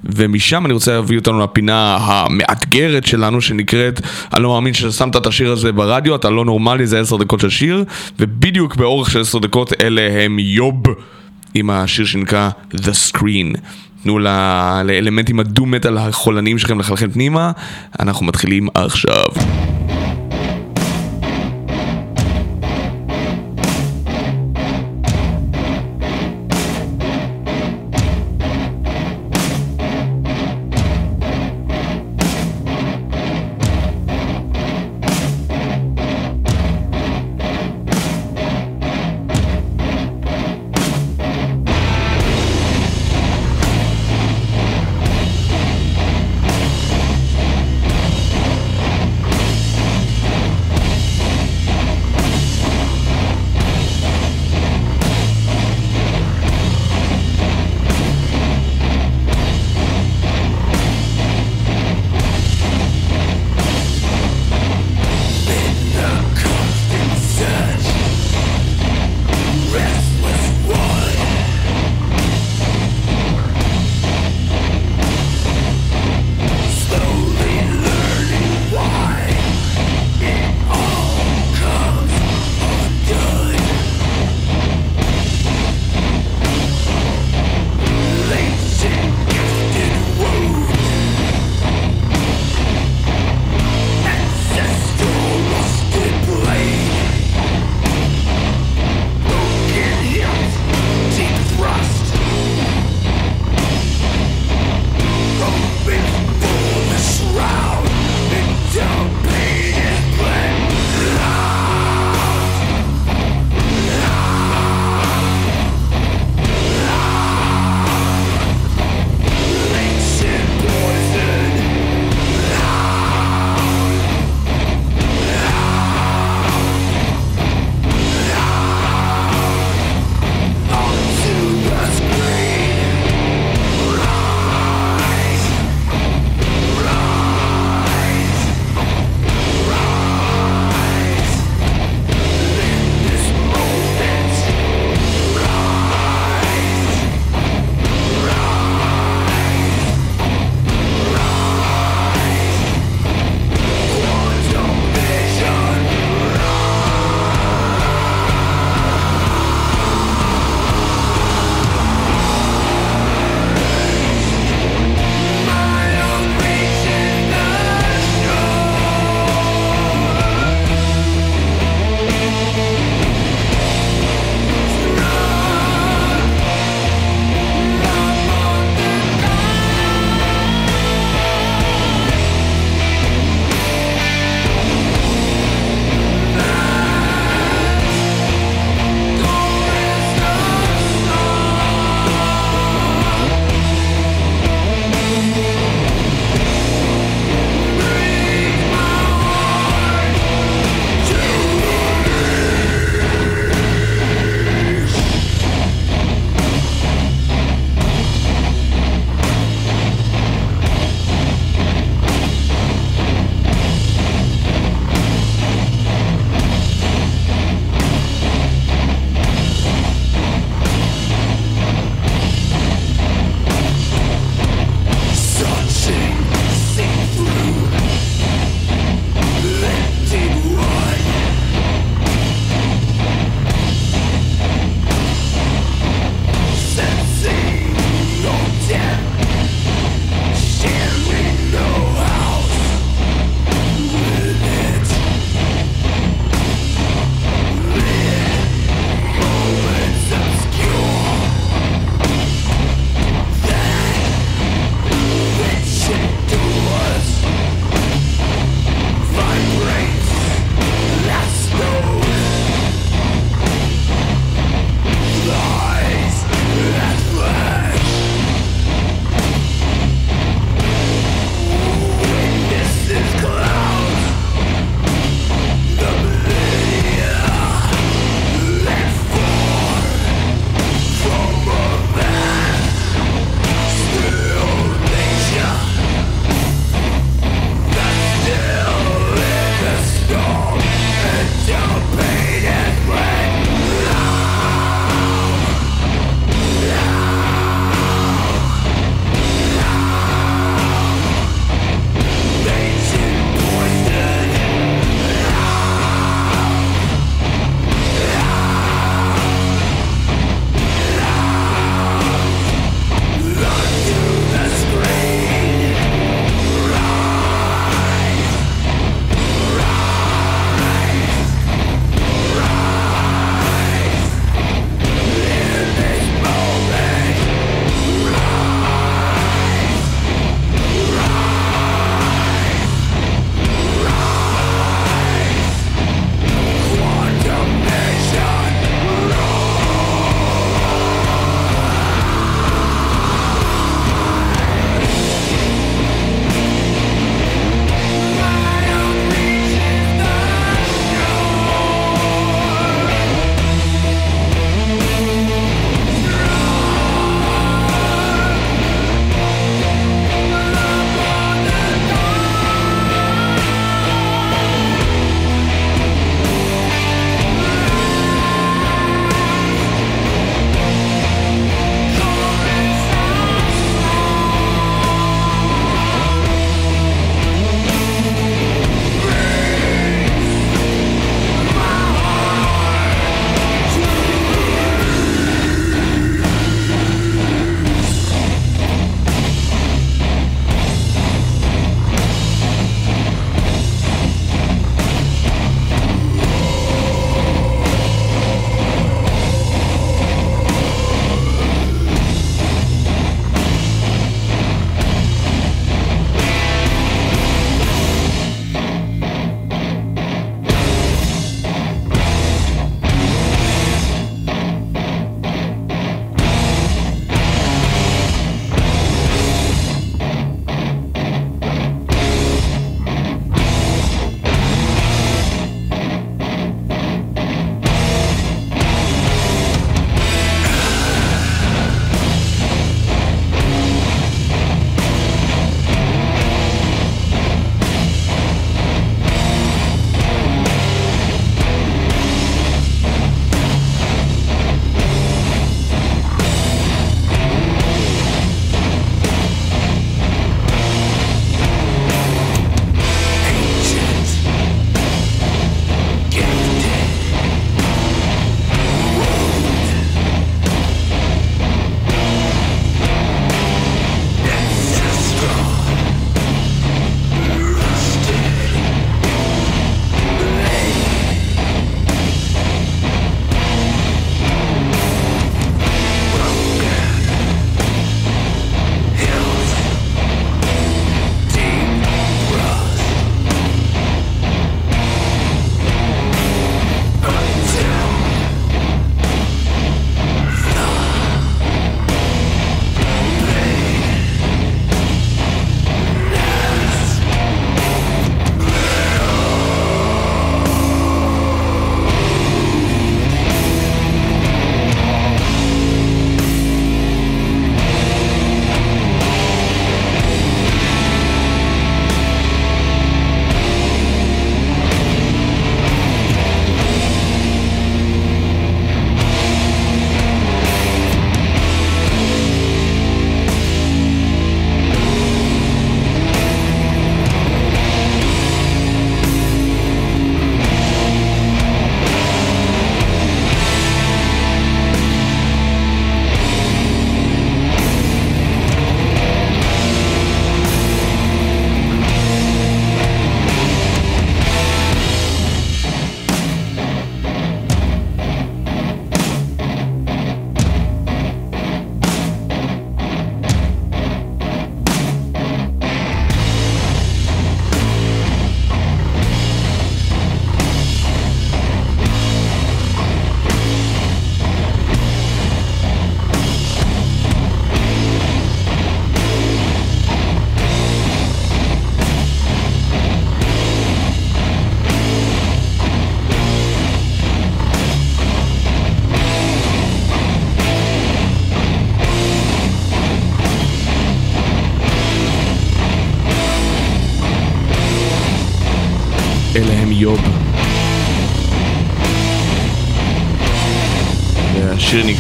ומשם אני רוצה להביא אותנו לפינה המאתגרת שלנו שנקראת אני לא מאמין ששמת את השיר הזה ברדיו, אתה לא נורמלי, זה 10 דקות של שיר, ובדיוק באורך של 10 דקות אלה הם יוב. עם השיר שנקרא The Screen. תנו לאלמנטים הדו-מטאל החולניים שלכם לחלחל פנימה, אנחנו מתחילים עכשיו.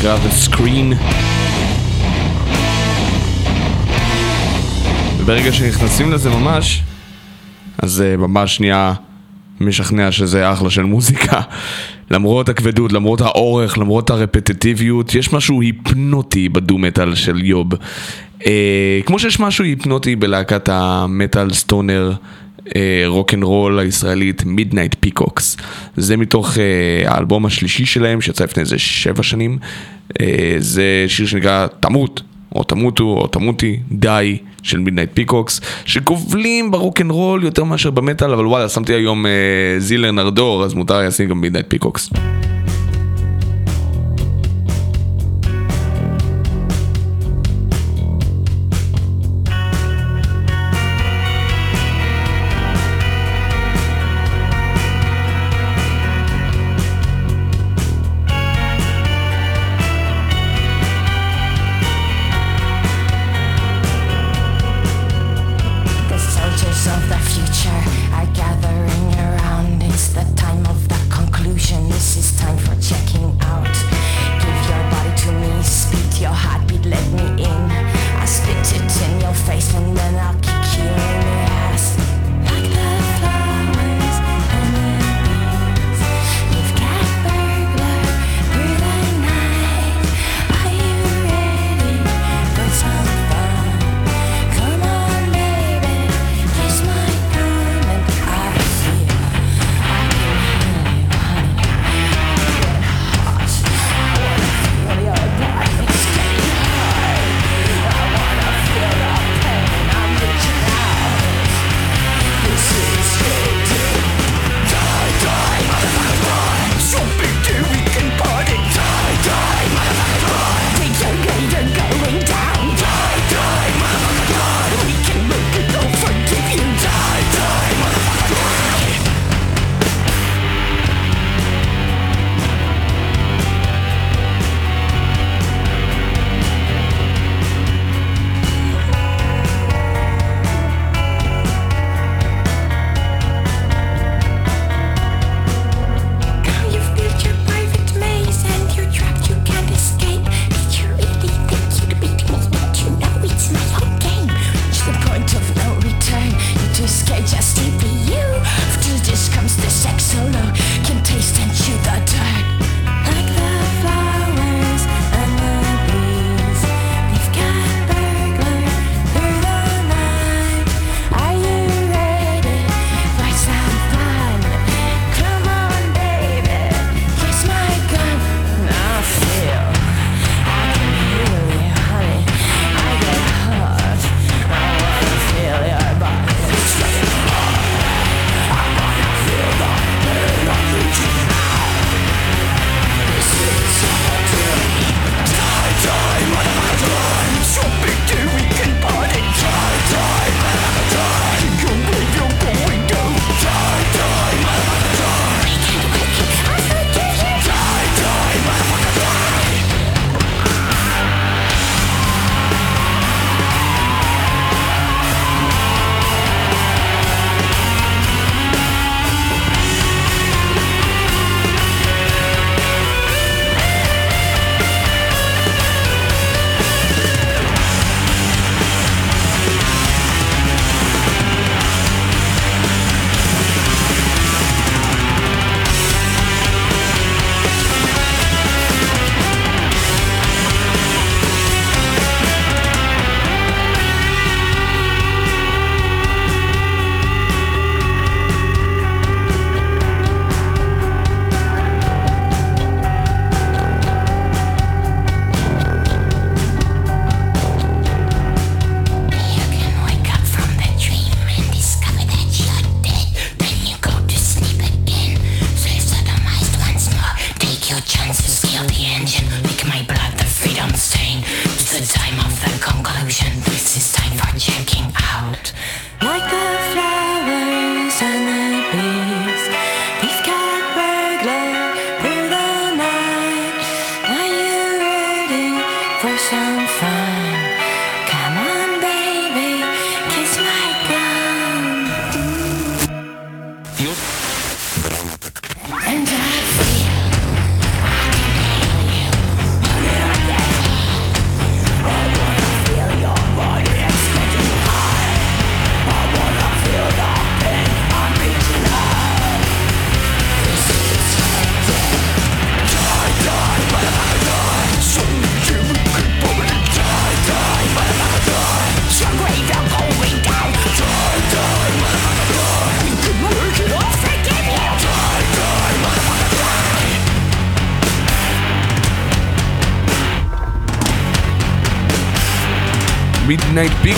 השיר נקרא The Screen. וברגע שנכנסים לזה ממש, אז זה ממש נהיה משכנע שזה אחלה של מוזיקה. למרות הכבדות, למרות האורך, למרות הרפטטיביות, יש משהו היפנוטי ב doom metal של YOB. אה, כמו שיש משהו היפנוטי בלהקת המטאל stoner rock and roll הישראלית Midnight Peacocks. זה מתוך אה, האלבום השלישי שלהם שיצא לפני איזה שבע שנים. אה, זה שיר שנקרא תמות, או תמותו, או תמותי, די, של Midnight Peacocks, שגובלים ב rock and roll יותר מאשר במטאל, אבל וואלה, שמתי היום אה, Zeal and Ardor, אז מותר לשים גם Midnight Peacocks.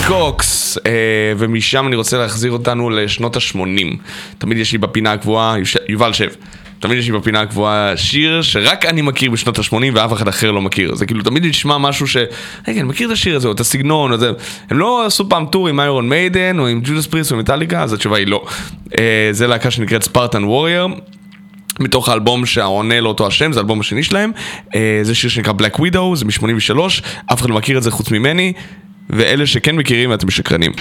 Peacocks, אה, ומשם אני רוצה להחזיר אותנו לשנות ה-80. תמיד יש לי בפינה הקבועה, יובל שב, תמיד יש לי בפינה הקבועה שיר שרק אני מכיר בשנות ה-80 ואף אחד אחר לא מכיר. זה כאילו תמיד נשמע משהו ש... רגע, אני מכיר את השיר הזה, או את הסגנון, או זה... הם לא עשו פעם tour עם Iron Maiden, או עם Judas Priest או מטאליקה, אז התשובה היא לא. אה, זה להקה שנקראת Spartan Warrior. מתוך האלבום שהעונה לאותו השם, זה האלבום השני שלהם. אה, זה שיר שנקרא Black Widow, זה מ-83, אף אחד לא מכיר את זה חוץ ממני, ואלה שכן מכירים אתם משקרנים.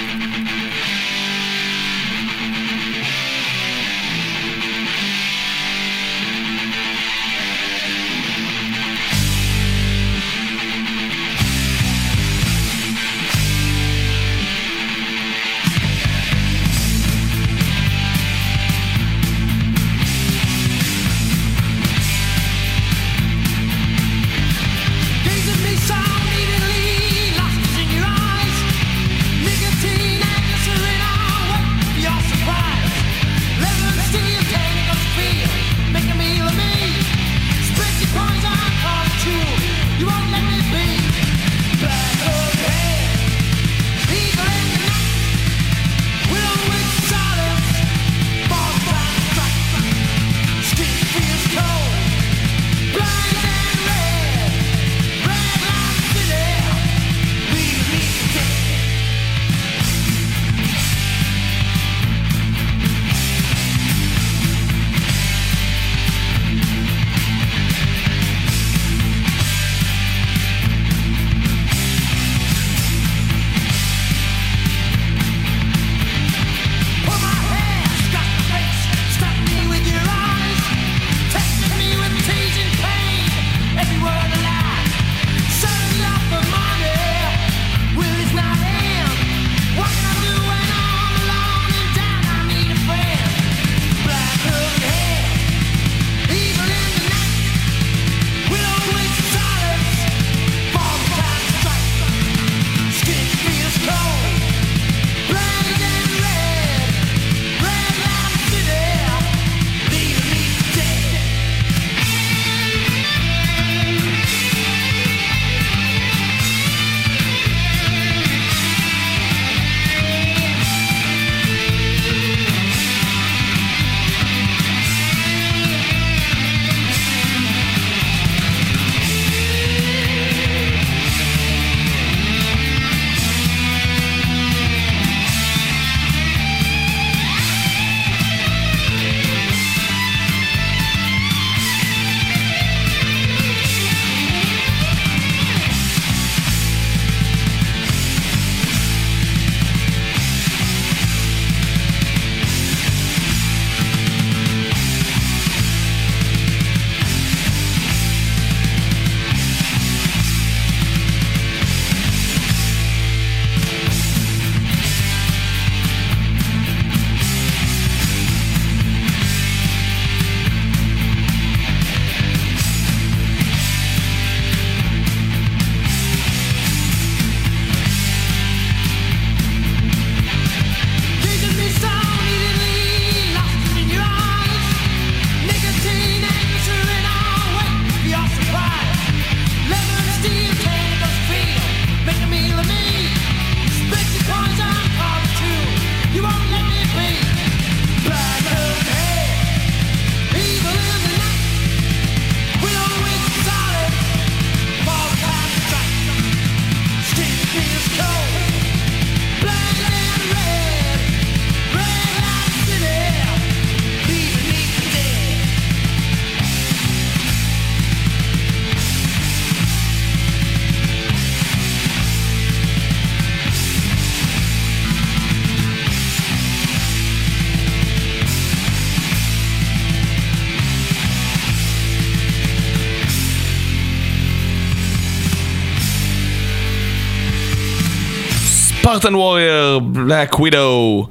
ספרטן וורייר, בלק ווידו.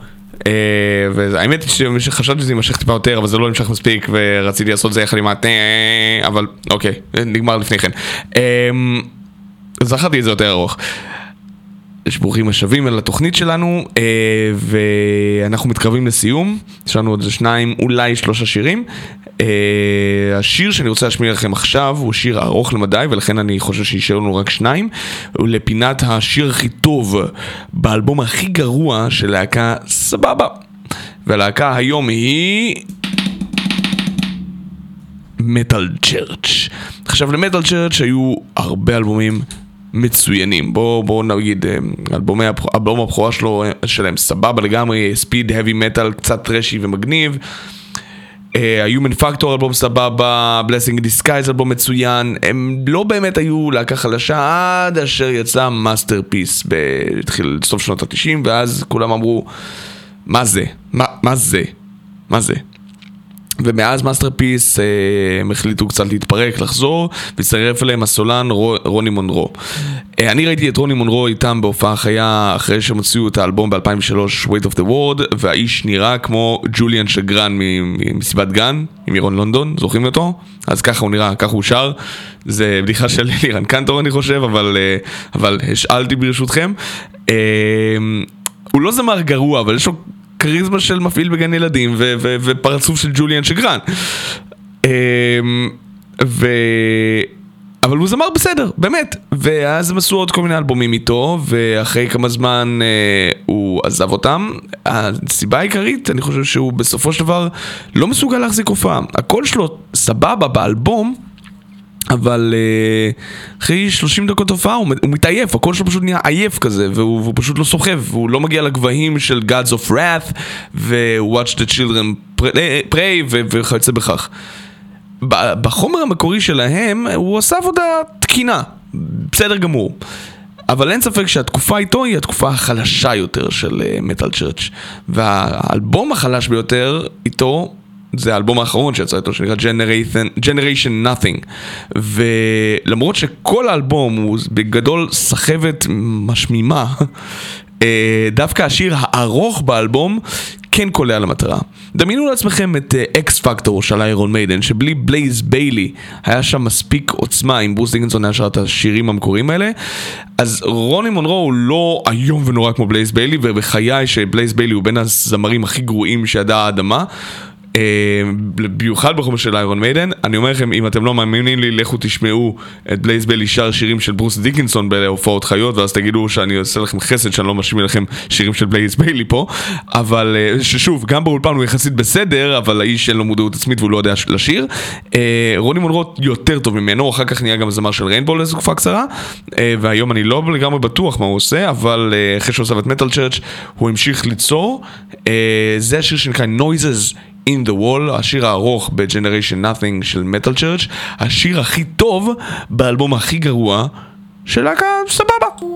והאמת היא שחשבתי שזה יימשך טיפה יותר, אבל זה לא נמשך מספיק, ורציתי לעשות זה יחד עם ה... אבל אוקיי, נגמר לפני כן. אמ, זכרתי את זה יותר ארוך. ברוכים השבים אל התוכנית שלנו, אה, ואנחנו מתקרבים לסיום. יש לנו עוד שניים, אולי שלושה שירים. אה, השיר שאני רוצה להשמיע לכם עכשיו הוא שיר ארוך למדי, ולכן אני חושב שישאר לנו רק שניים. הוא לפינת השיר הכי טוב באלבום הכי גרוע של להקה סבבה. והלהקה היום היא... Metal Church. עכשיו ל Metal Church היו הרבה אלבומים מצוינים. בואו בוא נגיד, אה, אלבומי, אלבום הבכורה שלו, אה, שלהם סבבה לגמרי, speed, heavy metal, קצת ת'ראשי ומגניב. אה, ה-Human Factor אלבום סבבה, Blessing in Disguise אלבום מצוין, הם לא באמת היו להקה חלשה עד אשר יצא Masterpeace בתחיל סוף שנות ה-90 ואז כולם אמרו מה זה? מה, מה זה? מה זה? ומאז Masterpeace אה, הם החליטו קצת להתפרק, לחזור, והצטרף אליהם הסולן רו, רוני מונרו. אה, אני ראיתי את רוני מונרו איתם בהופעה חיה אחרי שהם הוציאו את האלבום ב-2003, Weight of the World, והאיש נראה כמו ג'וליאן שגרן ממסיבת גן, עם ירון לונדון, זוכרים אותו? אז ככה הוא נראה, ככה הוא שר. זה בדיחה של לירן קנטור אני חושב, אבל, אה, אבל השאלתי ברשותכם. הוא לא זמר גרוע, אבל יש לו כריזמה של מפעיל בגן ילדים ו- ו- ופרצוף של ג'וליאן שגרן. אמ, ו... אבל הוא זמר בסדר, באמת. ואז הם עשו עוד כל מיני אלבומים איתו, ואחרי כמה זמן אה, הוא עזב אותם. הסיבה העיקרית, אני חושב שהוא בסופו של דבר לא מסוגל להחזיק הופעה. הקול שלו סבבה באלבום, אבל uh, אחרי 30 דקות הופעה הוא, הוא מתעייף, הקול שלו פשוט נהיה עייף כזה, והוא, והוא פשוט לא סוחב, והוא לא מגיע לגבהים של Gods of Wrath ו-Watch the Children Pray, pray ו- וכיוצא בכך. בחומר המקורי שלהם הוא עשה עבודה תקינה, בסדר גמור. אבל אין ספק שהתקופה איתו היא התקופה החלשה יותר של מטאל צ'רץ'. והאלבום החלש ביותר איתו זה האלבום האחרון שיצא איתו שנקרא Generation, Generation Nothing. ולמרות שכל האלבום הוא בגדול סחבת משמימה אה, דווקא השיר הארוך באלבום כן קולע למטרה. דמיינו לעצמכם את X Factor של Iron Maiden שבלי בלייז ביילי היה שם מספיק עוצמה אם ברוס דיקנסון היה שר את השירים המקוריים האלה. אז רוני מונרו הוא לא איום ונורא כמו בלייז ביילי ובחיי שבלייז ביילי הוא בין הזמרים הכי גרועים שידעה האדמה. אה, במיוחד בחומר של איירון מיידן, אני אומר לכם, אם אתם לא מאמינים לי, לכו תשמעו את בלייז ביילי שר שירים של ברוס דיקנסון בהופעות חיות, ואז תגידו שאני עושה לכם חסד שאני לא משמיע לכם שירים של בלייז ביילי פה, אבל אה, ששוב, גם באולפן הוא יחסית בסדר, אבל האיש אין לו מודעות עצמית והוא לא יודע לשיר. אה, רוני מונרו יותר טוב ממנו, אחר כך נהיה גם זמר של ריינבול לאיזו תקופה קצרה, אה, והיום אני לא לגמרי בטוח מה הוא עושה, אבל אה, אחרי שהוא עזב את מטאל צ'רץ' הוא המשיך ליצור. אה, זה השיר שנקרא Noises In the Wall, השיר הארוך ב-Generation Nothing של מטאל צ'רץ', השיר הכי טוב באלבום הכי גרוע של להקה סבבה.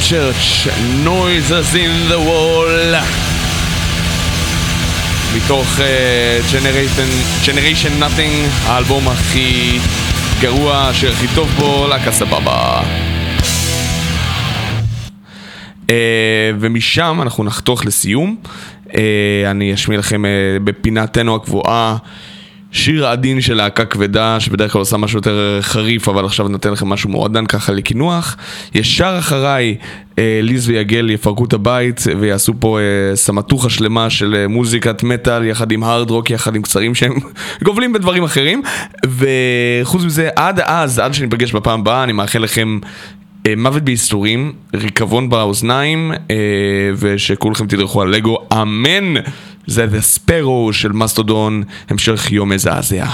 צ'רץ', Noises in the Wall מתוך uh, Generation, Generation Nothing, האלבום הכי גרוע, השיר הכי טוב בו, להקה סבבה. Uh, ומשם אנחנו נחתוך לסיום. Uh, אני אשמיע לכם uh, בפינתנו הקבועה שיר עדין של להקה כבדה, שבדרך כלל עושה משהו יותר חריף, אבל עכשיו נותן לכם משהו מועדן ככה לקינוח. ישר אחריי, אה, ליז ויגל יפרקו את הבית ויעשו פה אה, סמטוחה שלמה של אה, מוזיקת מטאל, יחד עם הארד רוק, יחד עם קצרים שהם גובלים בדברים אחרים. וחוץ מזה, עד אז, עד שניפגש בפעם הבאה, אני מאחל לכם... אה, מוות בייסורים, ריקבון באוזניים, אה, ושכולכם תדרכו על לגו, אמן! זה The Sparrow של מסטודון, המשך יום מזעזע.